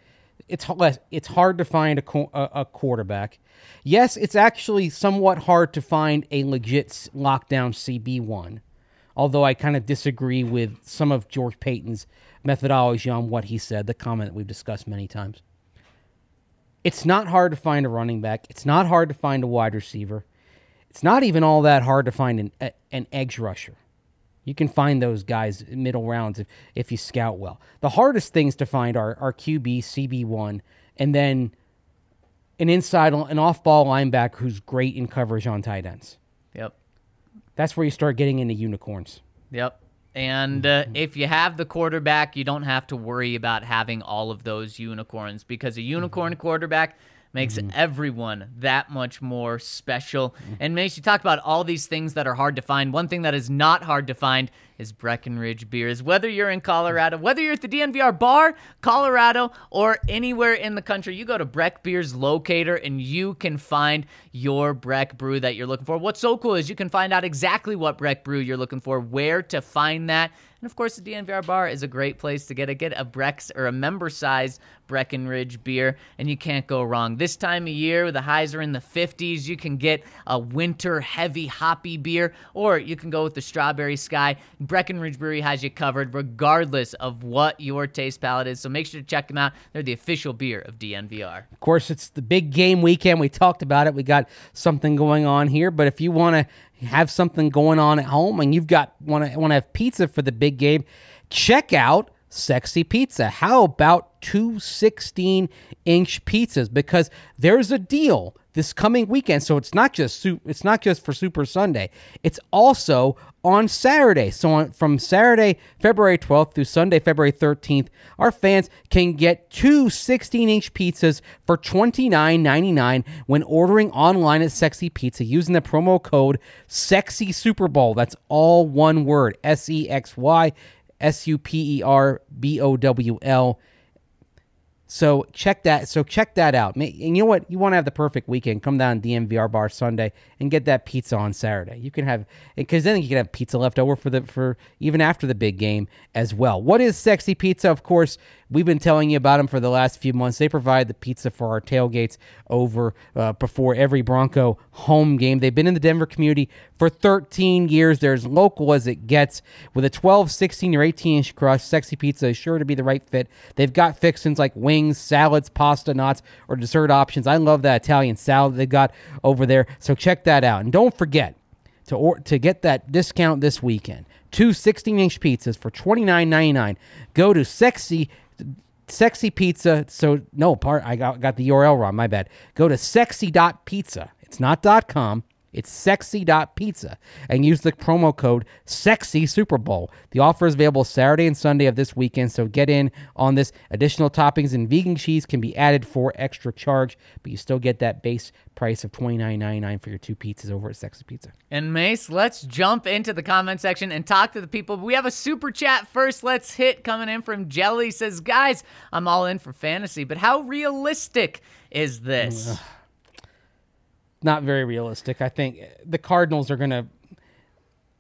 it's it's hard to find a, a, a quarterback. Yes, it's actually somewhat hard to find a legit lockdown CB one. Although I kind of disagree with some of George Paton's methodology on what he said, the comment that we've discussed many times. It's not hard to find a running back. It's not hard to find a wide receiver. It's not even all that hard to find an, a, an edge rusher. You can find those guys middle rounds if, if you scout well. The hardest things to find are, are QB, CB1, and then an inside, an off ball linebacker who's great in coverage on tight ends. Yep. That's where you start getting into unicorns. Yep. And uh, if you have the quarterback, you don't have to worry about having all of those unicorns because a unicorn quarterback makes mm-hmm. everyone that much more special mm-hmm. and makes you talk about all these things that are hard to find. One thing that is not hard to find is Breckenridge beers. Whether you're in Colorado, whether you're at the DNVR bar, Colorado, or anywhere in the country, you go to Breck Beers Locator and you can find your Breck brew that you're looking for. What's so cool is you can find out exactly what Breck brew you're looking for, where to find that. And of course, the DNVR bar is a great place to get a get a Brex or a member size Breckenridge beer, and you can't go wrong. This time of year, the highs are in the 50s. You can get a winter heavy hoppy beer, or you can go with the strawberry sky. Breckenridge Brewery has you covered, regardless of what your taste palette is. So make sure to check them out. They're the official beer of DNVR. Of course, it's the big game weekend. We talked about it. We got something going on here, but if you want to have something going on at home and you've got want to want to have pizza for the big game, check out Sexy Pizza. How about two 16 inch pizzas? Because there's a deal this coming weekend. So it's not just it's not just for Super Sunday. It's also on Saturday. So on, from Saturday, February 12th through Sunday, February 13th, our fans can get two 16 inch pizzas for $29.99 when ordering online at Sexy Pizza using the promo code Sexy Super Bowl. That's all one word S E X Y S U P E R B O W L. So check that. So check that out. And you know what? You want to have the perfect weekend. Come down to DNVR Bar Sunday and get that pizza on Saturday. You can have because then you can have pizza left over for the for even after the big game as well. What is Sexy Pizza? Of course, we've been telling you about them for the last few months. They provide the pizza for our tailgates over uh, before every Bronco home game. They've been in the Denver community for 13 years. They're as local as it gets. With a 12, 16, or 18 inch crust, Sexy Pizza is sure to be the right fit. They've got fixings like wings, salads, pasta, knots, or dessert options. I love that Italian salad they got over there. So check that out. And don't forget to or, to get that discount this weekend. Two 16 inch pizzas for $29.99. Go to sexy sexy pizza. So no part I got got the URL wrong. My bad. Go to sexy.pizza. It's not .com. It's sexy.pizza and use the promo code sexy super bowl. The offer is available Saturday and Sunday of this weekend, so get in on this. Additional toppings and vegan cheese can be added for extra charge, but you still get that base price of $29.99 for your two pizzas over at Sexy Pizza. And Mace, let's jump into the comment section and talk to the people. We have a super chat first. Let's hit coming in from Jelly says, "Guys, I'm all in for fantasy, but how realistic is this?" Not very realistic. I think the Cardinals are gonna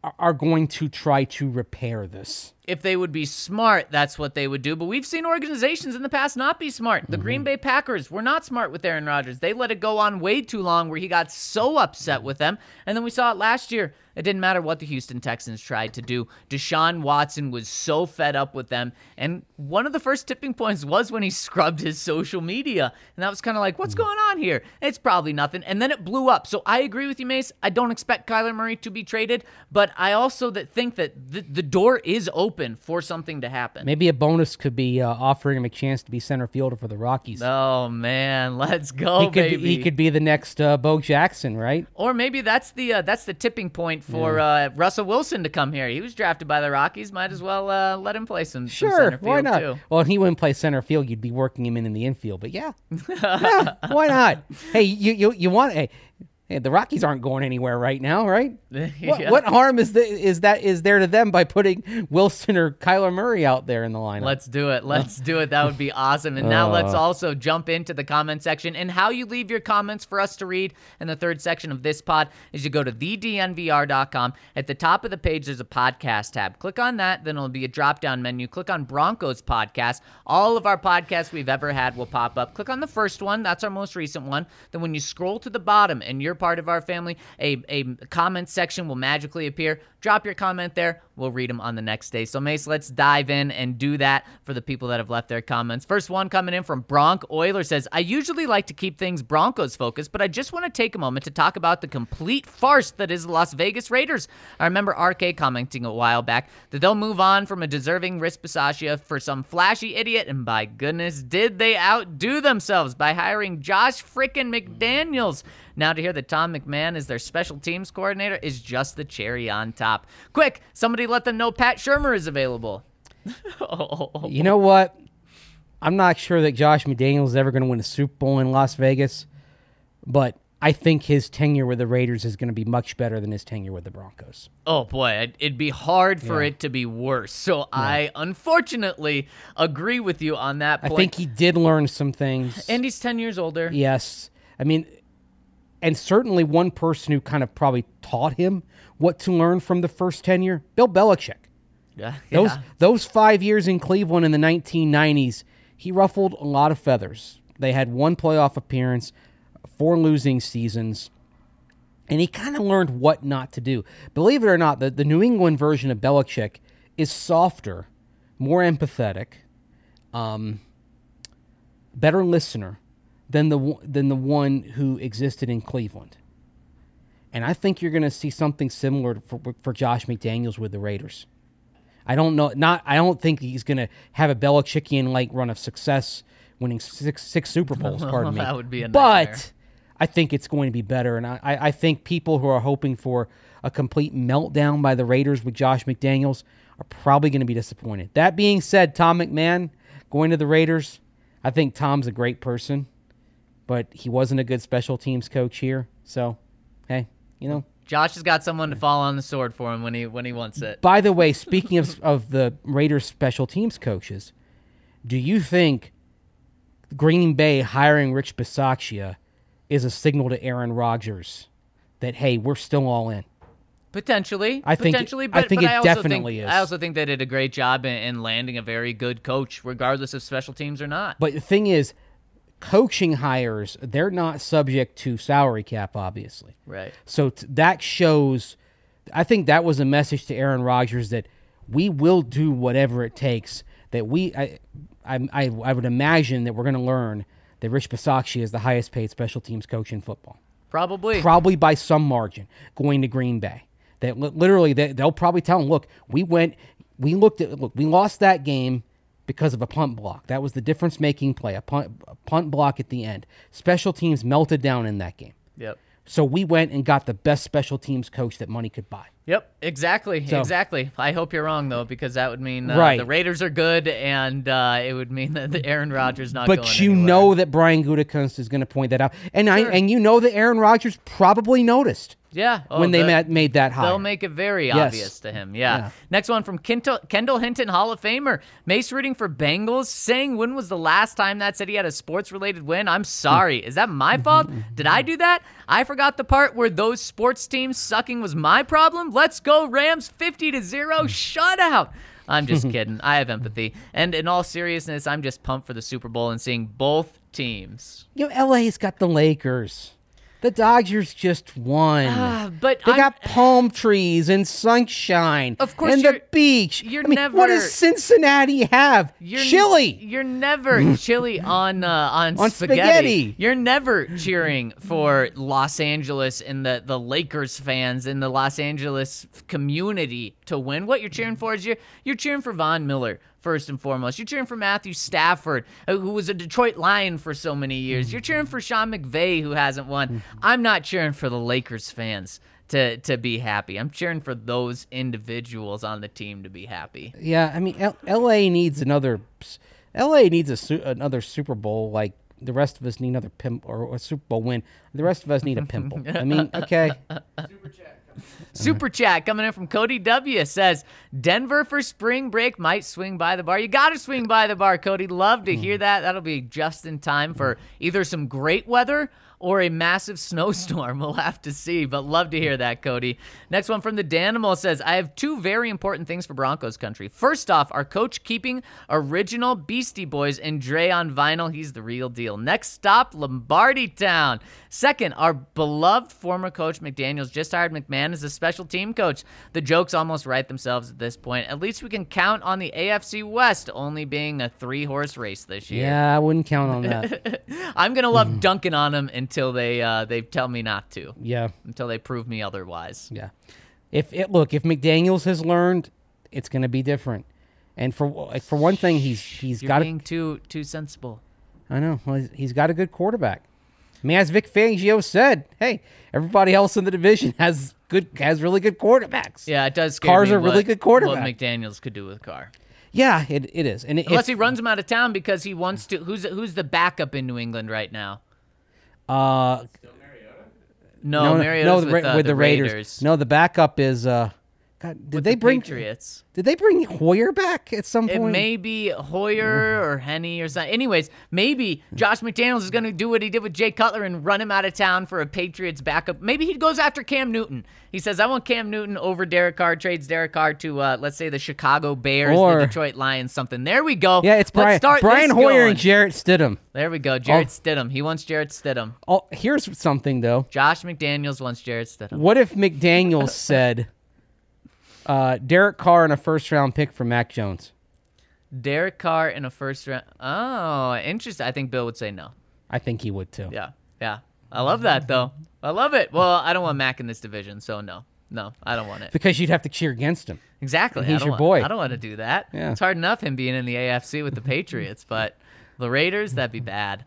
are- are going to try to repair this. If they would be smart, that's what they would do. But we've seen organizations in the past not be smart. The Green mm-hmm. Bay Packers were not smart with Aaron Rodgers. They let it go on way too long where he got so upset with them. And then we saw it last year. It didn't matter what the Houston Texans tried to do. Deshaun Watson was so fed up with them. And one of the first tipping points was when he scrubbed his social media. And that was kind of like, what's mm. going on here? It's probably nothing. And then it blew up. So I agree with you, Mace. I don't expect Kyler Murray to be traded, but I also that think that the, the door is open for something to happen. Maybe a bonus could be uh, offering him a chance to be center fielder for the Rockies. Oh man, (laughs) let's go, he could baby. be, he could be the next uh, Bo Jackson, right? or maybe that's the uh, that's the tipping point for uh, Russell Wilson to come here. He was drafted by the Rockies. Might as well uh, let him play some, some Sure, center field why not? too. Well, he wouldn't play center field. You'd be working him in in the infield. But yeah, (laughs) yeah why not? Hey, you you you want hey. Hey, the Rockies aren't going anywhere right now, right? (laughs) What, Yeah. what harm is the, is that is there to them by putting Wilson or Kyler Murray out there in the lineup? Let's do it. Let's do it. That would be awesome. And now let's Uh. also jump into the comment section. And how you leave your comments for us to read in the third section of this pod is you go to thednvr.com. At the top of the page, there's a podcast tab. Click on that. Then it'll be a drop down menu. Click on Broncos podcast. All of our podcasts we've ever had will pop up. Click on the first one. That's our most recent one. Then when you scroll to the bottom and you're part of our family, a, a comment section will magically appear. Drop your comment there. We'll read them on the next day. So, Mace, let's dive in and do that for the people that have left their comments. First one coming in from Bronc Euler says, I usually like to keep things Broncos focused, but I just want to take a moment to talk about the complete farce that is the Las Vegas Raiders. I remember RK commenting a while back that they'll move on from a deserving Rich Bisaccia for some flashy idiot, and by goodness, did they outdo themselves by hiring Josh frickin' McDaniels. Now to hear that Tom McMahon is their special teams coordinator is just the cherry on top. Quick, somebody let them know Pat Shurmur is available. (laughs) You know what? I'm not sure that Josh McDaniels is ever going to win a Super Bowl in Las Vegas, but I think his tenure with the Raiders is going to be much better than his tenure with the Broncos. Oh boy, it- it'd be hard for it to be worse. So I unfortunately agree with you on that point. I think he did learn some things. and he's 10 years older. yes. I mean, and certainly one person who kind of probably taught him what to learn from the first tenure, Bill Belichick. Yeah. (laughs) Those those five years in Cleveland in the 1990s, he ruffled a lot of feathers. They had one playoff appearance, four losing seasons, and he kind of learned what not to do. Believe it or not, the, the New England version of Belichick is softer, more empathetic, um, better listener than the one- than the one who existed in Cleveland. And I think you're going to see something similar for, for Josh McDaniels with the Raiders. I don't know. Not. I don't think he's going to have a Belichickian like run of success, winning six six Super Bowls. (laughs) Pardon me. That would be a nightmare. But I think it's going to be better, and I, I I think people who are hoping for a complete meltdown by the Raiders with Josh McDaniels are probably going to be disappointed. That being said, Tom McMahon going to the Raiders, I think Tom's a great person, but he wasn't a good special teams coach here. So, hey, you know. Josh has got someone to fall on the sword for him when he when he wants it. By the way, speaking of (laughs) of the Raiders special teams coaches, do you think Green Bay hiring Rich Bisaccia is a signal to Aaron Rodgers that hey, we're still all in? Potentially, I think- potentially, I think but it I also definitely think, is. I also think they did a great job in, in landing a very good coach, regardless of special teams or not. But the thing is, coaching hires they're not subject to salary cap, obviously. right. So t- that shows. I think that was a message to Aaron Rodgers that we will do whatever it takes. That we, I, I, I, I would imagine that we're going to learn that Rich Bisaccia is the highest paid special teams coach in football, Probably. probably by some margin, going to Green Bay. That li- literally, they, they'll probably tell him, "Look, we went, we looked at, look, we lost that game." Because of a punt block. That was the difference making play, a punt, a punt block at the end. Special teams melted down in that game. Yep. So we went and got the best special teams coach that money could buy. Yep, exactly, So- exactly. I hope you're wrong though, because that would mean uh, Right. the Raiders are good, and uh, it would mean (laughs) that the Aaron Rodgers not. going But you anywhere. know that Brian Gutekunst is going to point that out, and I and you know that Aaron Rodgers probably noticed yeah, oh, when they the- made that hire. They'll make it very Yes. obvious to him. Yeah. Yeah. Next one from Kendall, Kendall Hinton, Hall of Famer. Mace rooting for Bengals, saying when was the last time that city had a sports related win? I'm sorry. Is that my (laughs) fault? Did I do that? I forgot the part where those sports teams sucking was my problem. Let's go Rams 50 to 0 (laughs) shutout. I'm just (laughs) kidding. I have empathy. And in all seriousness, I'm just pumped for the Super Bowl and seeing both teams. you know, LA's got the Lakers. The Dodgers just won. Ah, but they I'm- got palm trees and sunshine. Of course and the beach. you're I mean, What does Cincinnati have? You're Chili. You're never (laughs) chili on uh, on, On spaghetti. spaghetti. You're never cheering for Los Angeles and the the Lakers fans in the Los Angeles community to win. What you're cheering for is you're you're cheering for Von Miller. First and foremost, you're cheering for Matthew Stafford, uh, who was a Detroit Lion for so many years. You're cheering for Sean McVay, who hasn't won. I'm not cheering for the Lakers fans to to be happy. I'm cheering for those individuals on the team to be happy. Yeah, I mean, L- L.A. needs another. L.A. needs a su- another Super Bowl like the rest of us need another pimp or a Super Bowl win. The rest of us need a pimple. I mean, okay. (laughs) Super (laughs) chat coming in from Cody W says Denver for spring break might swing by the bar. You got to swing by the bar, Cody. Love to hear mm-hmm. that. That'll be just in time for either some great weather or a massive (laughs) snowstorm. We'll have to see, but love to hear that, Cody. Next one from the Danimal says I have two very important things for Broncos country. First off, our coach keeping original Beastie Boys and Dre on vinyl. He's the real deal. Next stop, Lombardi Town. Second, our beloved former coach McDaniels just hired McMahon as a special team coach. The jokes almost write themselves at this point. At least we can count on the AFC West only being a three horse race this year. Yeah, I wouldn't count on that. (laughs) I'm gonna love dunking on them until they uh, they tell me not to, yeah, until they prove me otherwise. yeah. If it look, if McDaniels has learned, it's going to be different. And for like, for one thing, he's he's You're got. being too too sensible. I know. Well, he's- he's got a good quarterback. I mean, as Vic Fangio said, hey, everybody else in the division has good has really good quarterbacks. Yeah, it does. Scare Carr's me really good quarterbacks. What McDaniels could do with Carr, Yeah, it, it is. And it, unless he runs him out of town because he wants to. Who's who's the backup in New England right now? uh, No, Mariota's the with, uh, with the, the Raiders. Raiders. No, the backup is uh, God, did with they the bring Patriots? Did they bring Hoyer back at some It point? may be Hoyer or Henny or something. Anyways, maybe Josh McDaniels is going to do what he did with Jay Cutler and run him out of town for a Patriots backup. Maybe he goes after Cam Newton. He says, I want Cam Newton over Derek Carr, trades Derek Carr to, uh, let's say, the Chicago Bears, Or- the Detroit Lions, something. There we go. yeah, it's Let's Brian start Brian Hoyer going. and Jarrett Stidham. There we go. Jarrett Stidham. He wants Jarrett Stidham. Oh, here's something though. Josh McDaniels wants Jarrett Stidham. What if McDaniels (laughs) said uh, Derek Carr and a first round pick for Mac Jones? Derek Carr in a first round. Oh, interesting. I think Bill would say no. I think he would too. Yeah, yeah. I love that though. I love it. Well, I don't want Mac in this division, so no, no, I don't want it. Because you'd have to cheer against him. Exactly. He's I don't your want, boy. I don't want to do that. Yeah. It's hard enough him being in the AFC with the Patriots, but the Raiders, that'd be bad.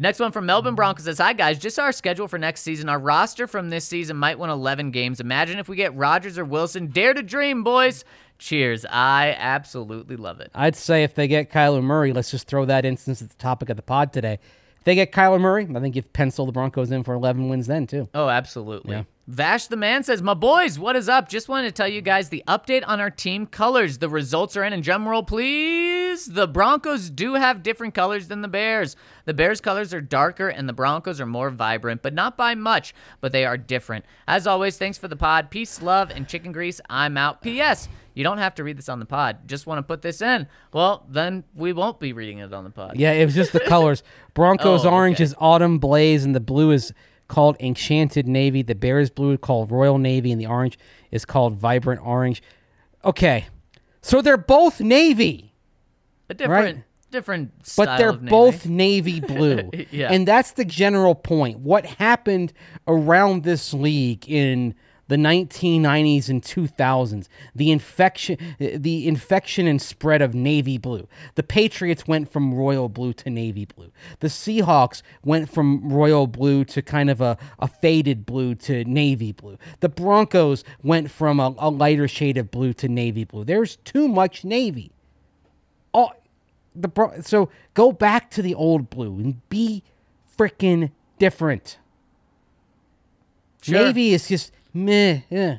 Next one from Melbourne Broncos says, Hi guys, just our schedule for next season. Our roster from this season might win 11 games. Imagine if we get Rodgers or Wilson. Dare to dream, boys. Cheers. I absolutely love it. I'd say if they get Kyler Murray, let's just throw that instance at the topic of the pod today. If they get Kyler Murray, I think you've penciled the Broncos in for 11 wins then too. Oh, absolutely. Yeah. Vash the man says, My boys, what is up? Just wanted to tell you guys the update on our team colors. The results are in. And drum roll, please. The Broncos do have different colors than the Bears. The Bears' colors are darker and the Broncos are more vibrant, but not by much, but they are different. As always, thanks for the pod. Peace, love, and chicken grease. I'm out. P.S. You don't have to read this on the pod. Just want to put this in. Well, then we won't be reading it on the pod. Yeah, it was just the colors. Broncos (laughs) Oh, orange okay. is autumn blaze, and the blue is called enchanted navy. The Bears blue called royal navy, and the orange is called vibrant orange. Okay, so they're both navy, A different, Right. different but they're of navy. both (laughs) navy blue. Yeah. and that's the general point. What happened around this league in the 1990s and 2000s, the infection, the infection and spread of navy blue. The Patriots went from royal blue to navy blue. The Seahawks went from royal blue to kind of a, a faded blue to navy blue. The Broncos went from a, a lighter shade of blue to navy blue. There's too much navy. Oh, the so go back to the old blue and be freaking different. Sure. Navy is just meh. eh.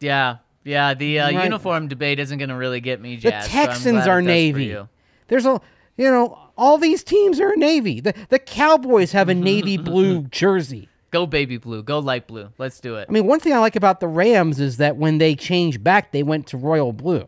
Yeah, yeah. The uh, Right. uniform debate isn't going to really get me The jazzed. so I'm Texans it are Navy. There's a you know all these teams are Navy. The the Cowboys have a navy (laughs) blue jersey. Go baby blue. Go light blue. Let's do it. I mean, one thing I like about the Rams is that when they changed back, they went to royal blue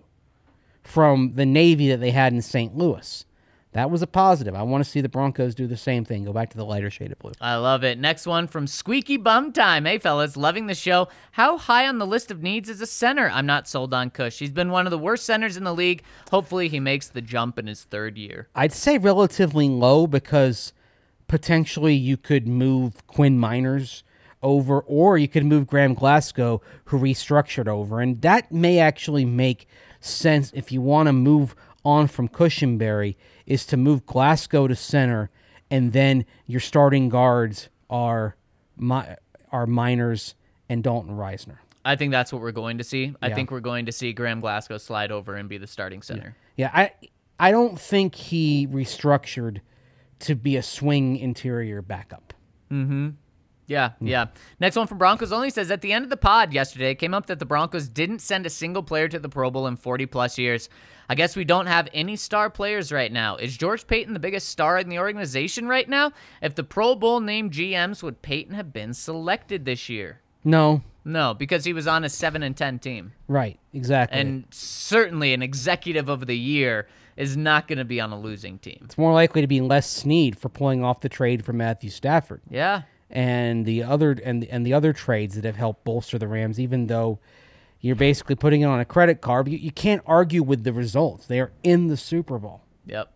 from the navy that they had in St. Louis. That was a positive. I want to see the Broncos do the same thing. Go back to the lighter shade of blue. I love it. Next one from Squeaky Bum Time. Hey, fellas, loving the show. How high on the list of needs is a center? I'm not sold on Cush. He's been one of the worst centers in the league. Hopefully, he makes the jump in his third year. I'd say relatively low because potentially you could move Quinn Meinerz over, or you could move Graham Glasgow, who restructured over, and that may actually make sense if you want to move on from Cushenberry, is to move Glasgow to center, and then your starting guards are Mi- are Meinerz and Dalton Risner. I think that's what we're going to see. I Yeah. think we're going to see Graham Glasgow slide over and be the starting center. Yeah, I I don't think he restructured to be a swing interior backup. Mm-hmm. Yeah, hmm. yeah. Next one from Broncos only says at the end of the pod yesterday, it came up that the Broncos didn't send a single player to the Pro Bowl in 40 plus years. I guess we don't have any star players right now. Is George Paton the biggest star in the organization right now? If the Pro Bowl named GMs, would Paton have been selected this year? No, No, because he was on a 7 and 10 team. right, exactly. And certainly an executive of the year is not going to be on a losing team. it's more likely to be Les Snead for pulling off the trade for Matthew Stafford Yeah. And the other and and the other trades that have helped bolster the Rams. Even though you're basically putting it on a credit card, you, you can't argue with the results. They are in the Super Bowl. Yep.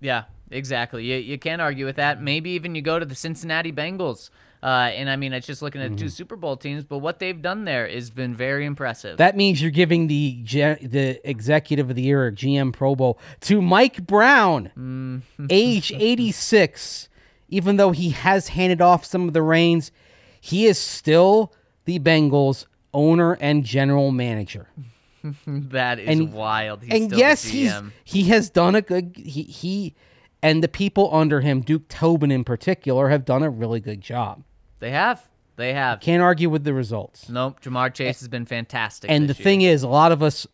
Yeah, exactly. You, you can't argue with that. Maybe even you go to the Cincinnati Bengals. Uh, and I mean, it's just looking at two Super Bowl teams, but what they've done there has been very impressive. That means you're giving the G- the Executive of the Year or GM Pro Bowl to Mike Brown, age 86. Even though he has handed off some of the reins, he is still the Bengals owner and general manager. (laughs) that is and- wild. He's and yes, he's he has done a good he he and the people under him, Duke Tobin in particular, have done a really good job. They have. They have. Can't argue with the results. Nope. Ja'Marr Chase has been fantastic. And the this thing is, a lot of us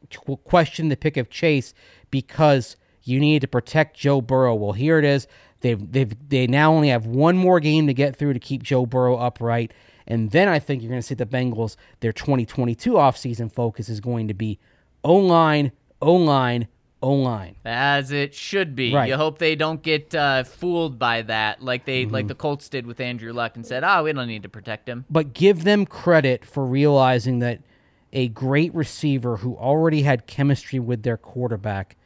question the pick of Chase because you need to protect Joe Burrow. Well, here it is. They've they've they now only have one more game to get through to keep Joe Burrow upright. And then I think you're going to see the Bengals, their 2022 offseason focus is going to be O line, O line, O line. as it should be. Right. Mm-hmm. You hope they don't get uh, fooled by that, like they like the Colts did with Andrew Luck and said, "Oh, we don't need to protect him." But give them credit for realizing that a great receiver who already had chemistry with their quarterback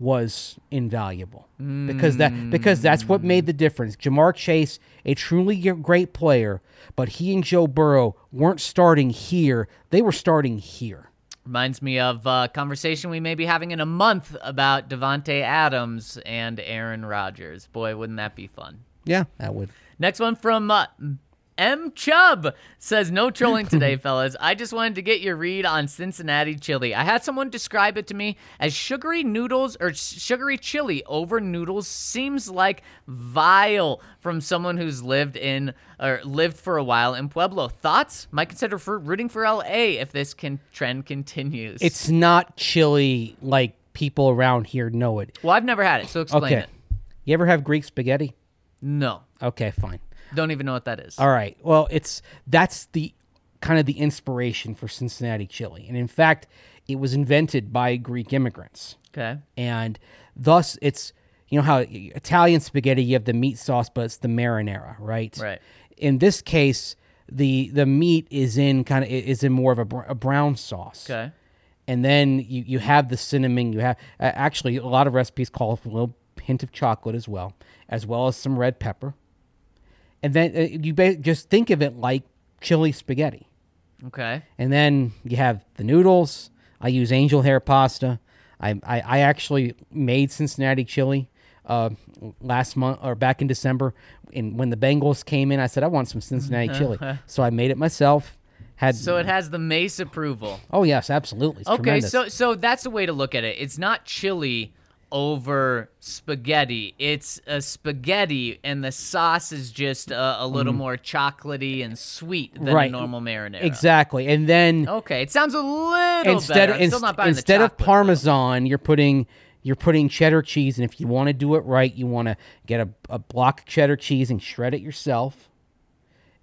was invaluable because that because that's what made the difference. Ja'Marr Chase, a truly great player, but he and Joe Burrow weren't starting here; they were starting here. Reminds me of a conversation we may be having in a month about Davante Adams and Aaron Rodgers. Boy, wouldn't that be fun? Yeah, that would. Next one from uh, M Chubb says no trolling (laughs) today, fellas. I just wanted to get your read on Cincinnati chili. I had someone describe it to me as sugary noodles or sugary chili over noodles. Seems like vile from someone who's lived in or lived for a while in Pueblo. Thoughts? Might consider for rooting for LA if this can trend continues. It's not chili like people around here know it. well, I've never had it, so explain Okay. it. You ever have Greek spaghetti? No, Okay, fine. Don't even know what that is. All right. Well, it's that's the kind of the inspiration for Cincinnati chili, and in fact, it was invented by Greek immigrants, Okay. and thus it's you know how Italian spaghetti you have the meat sauce, but it's the marinara, right? Right. In this case, the the meat is in kind of is in more of a, br- a brown sauce. Okay. And then you, you have the cinnamon. You have uh, actually a lot of recipes call for a little hint of chocolate as well, as well as some red pepper. And then uh, you ba- just think of it like chili spaghetti. Okay. And then you have the noodles. I use angel hair pasta. I, I, I actually made Cincinnati chili uh, last month or back in December. And when the Bengals came in, I said I want some Cincinnati chili, (laughs) so I made it myself. Had So it has the Mace approval. oh yes, absolutely. It's Okay, tremendous. so so that's the way to look at it. It's not chili over spaghetti. It's a spaghetti, and the sauce is just a, a little more chocolatey and sweet than Mm. right a normal marinara. Exactly, and then Okay, it sounds a little instead better. I'm still not buying the instead of chocolate, though. parmesan, you're putting you're putting cheddar cheese, and if you want to do it right, you want to get a, a block of cheddar cheese and shred it yourself,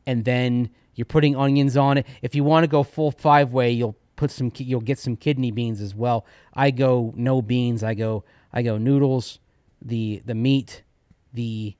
and then you're putting onions on it. If you want to go full five way, you'll put some you'll get some kidney beans as well. I go no beans. I go I go noodles, the the meat, the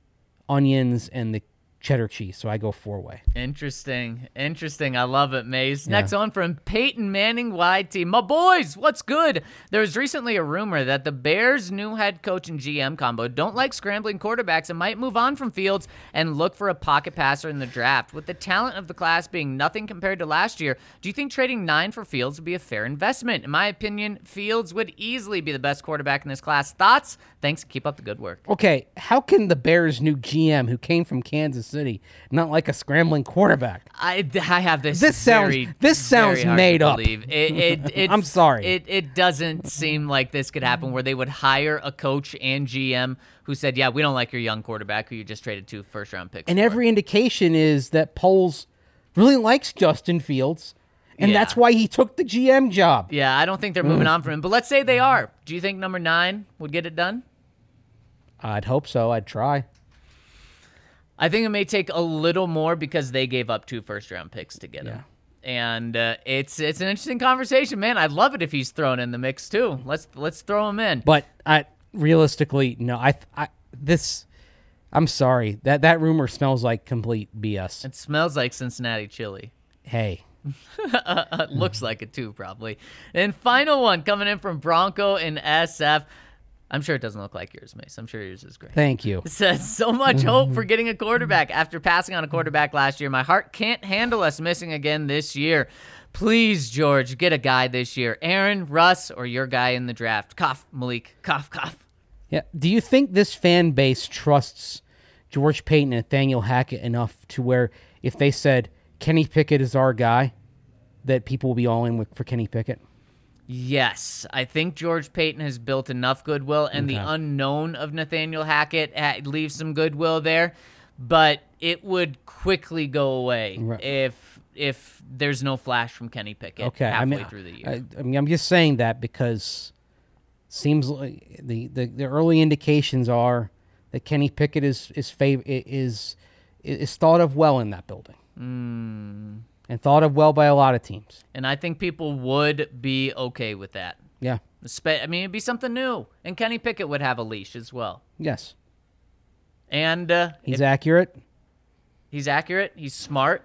onions, and the cheddar cheese. So I go four way. Interesting. Interesting. I love it, Mace. Next on from Peyton Manning YT. My boys, what's good? There was recently a rumor that the Bears' new head coach and GM combo don't like scrambling quarterbacks and might move on from Fields and look for a pocket passer in the draft. With the talent of the class being nothing compared to last year, do you think trading nine for Fields would be a fair investment? In my opinion, Fields would easily be the best quarterback in this class. Thoughts? Thanks. Keep up the good work. Okay, how can the Bears' new GM, who came from Kansas City, not like a scrambling quarterback? I, I have this. This sounds- very, this sounds hard to made up. It, it, (laughs) it, I'm sorry. It, it doesn't seem like this could happen where they would hire a coach and GM who said, "Yeah, we don't like your young quarterback who you just traded two first round picks." And for." every indication is that Poles really likes Justin Fields, and Yeah. that's why he took the GM job. yeah, I don't think they're moving on from him. But let's say they are. Do you think number nine would get it done? I'd hope so. I'd try. I think it may take a little more because they gave up two first round picks to get him. And uh, it's it's an interesting conversation, man. I'd love it if he's thrown in the mix too. Let's let's throw him in. But I realistically, no. I, I this. I'm sorry that that rumor smells like complete BS. It smells like Cincinnati chili. Hey, (laughs) looks like it too, probably. And final one coming in from Bronco and SF. I'm sure it doesn't look like yours, Mace. I'm sure yours is great. thank you. (laughs) It says so much hope for (laughs) getting a quarterback after passing on a quarterback last year. My heart can't handle us missing again this year. Please, George, get a guy this year. Aaron, Russ, or your guy in the draft. Cough, Malik. Cough, cough. Yeah. Do you think this fan base trusts George Paton and Nathaniel Hackett enough to where if they said Kenny Pickett is our guy, that people will be all in with for Kenny Pickett? Yes, I think George Paton has built enough goodwill, and the unknown of Nathaniel Hackett leaves some goodwill there, but it would quickly go away Right. if if there's no flash from Kenny Pickett Okay, halfway I mean, through the year. I, I mean, I'm just saying that because seems like the, the, the early indications are that Kenny Pickett is is fav- is is thought of well in that building, Hmm. And thought of well by a lot of teams. and I think people would be okay with that. Yeah. Spe- I mean, it'd be something new, and Kenny Pickett would have a leash as well. Yes. And uh, He's accurate. he's accurate. He's smart.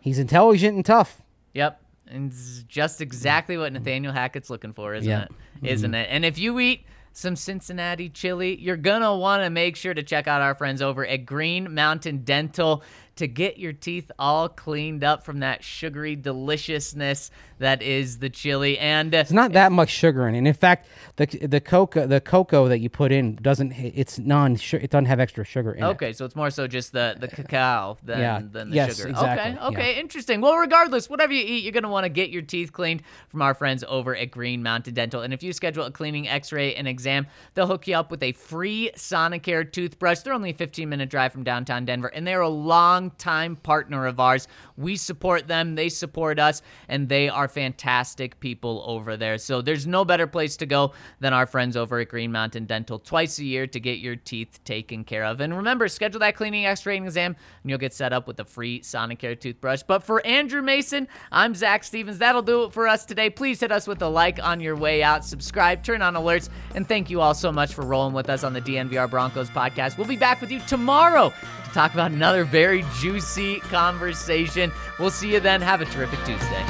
He's intelligent and tough. Yep. And it's just exactly what Nathaniel Hackett's looking for, isn't Yeah. it? Isn't it? And if you eat some Cincinnati chili, you're going to want to make sure to check out our friends over at Green Mountain Dental to get your teeth all cleaned up from that sugary deliciousness that is the chili. And uh, It's not that much sugar in it. And in fact, the the cocoa the cocoa that you put in doesn't it's non it doesn't have extra sugar in it. Okay, so it's more so just the, the cacao than, Yeah, than the yes, sugar. exactly, Okay, okay, interesting. Well, regardless, whatever you eat, you're going to want to get your teeth cleaned from our friends over at Green Mountain Dental. And if you schedule a cleaning, x ray, and exam, they'll hook you up with a free Sonicare toothbrush. They're only a 15 minute drive from downtown Denver, and they're a long time partner of ours. We support them, they support us, and they are fantastic people over there. So there's no better place to go than our friends over at Green Mountain Dental twice a year to get your teeth taken care of. And remember, schedule that cleaning, x-ray, and exam, and you'll get set up with a free Sonicare toothbrush. But for Andrew Mason, I'm Zac Stevens. That'll do it for us today. Please hit us with a like on your way out, subscribe, turn on alerts, and thank you all so much for rolling with us on the DNVR Broncos podcast. We'll be back with you tomorrow to talk about another very juicy conversation. We'll see you then. Have a terrific Tuesday.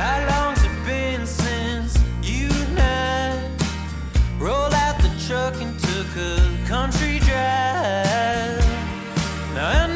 How long's it been since you and I rolled out the truck and took a country drive? Now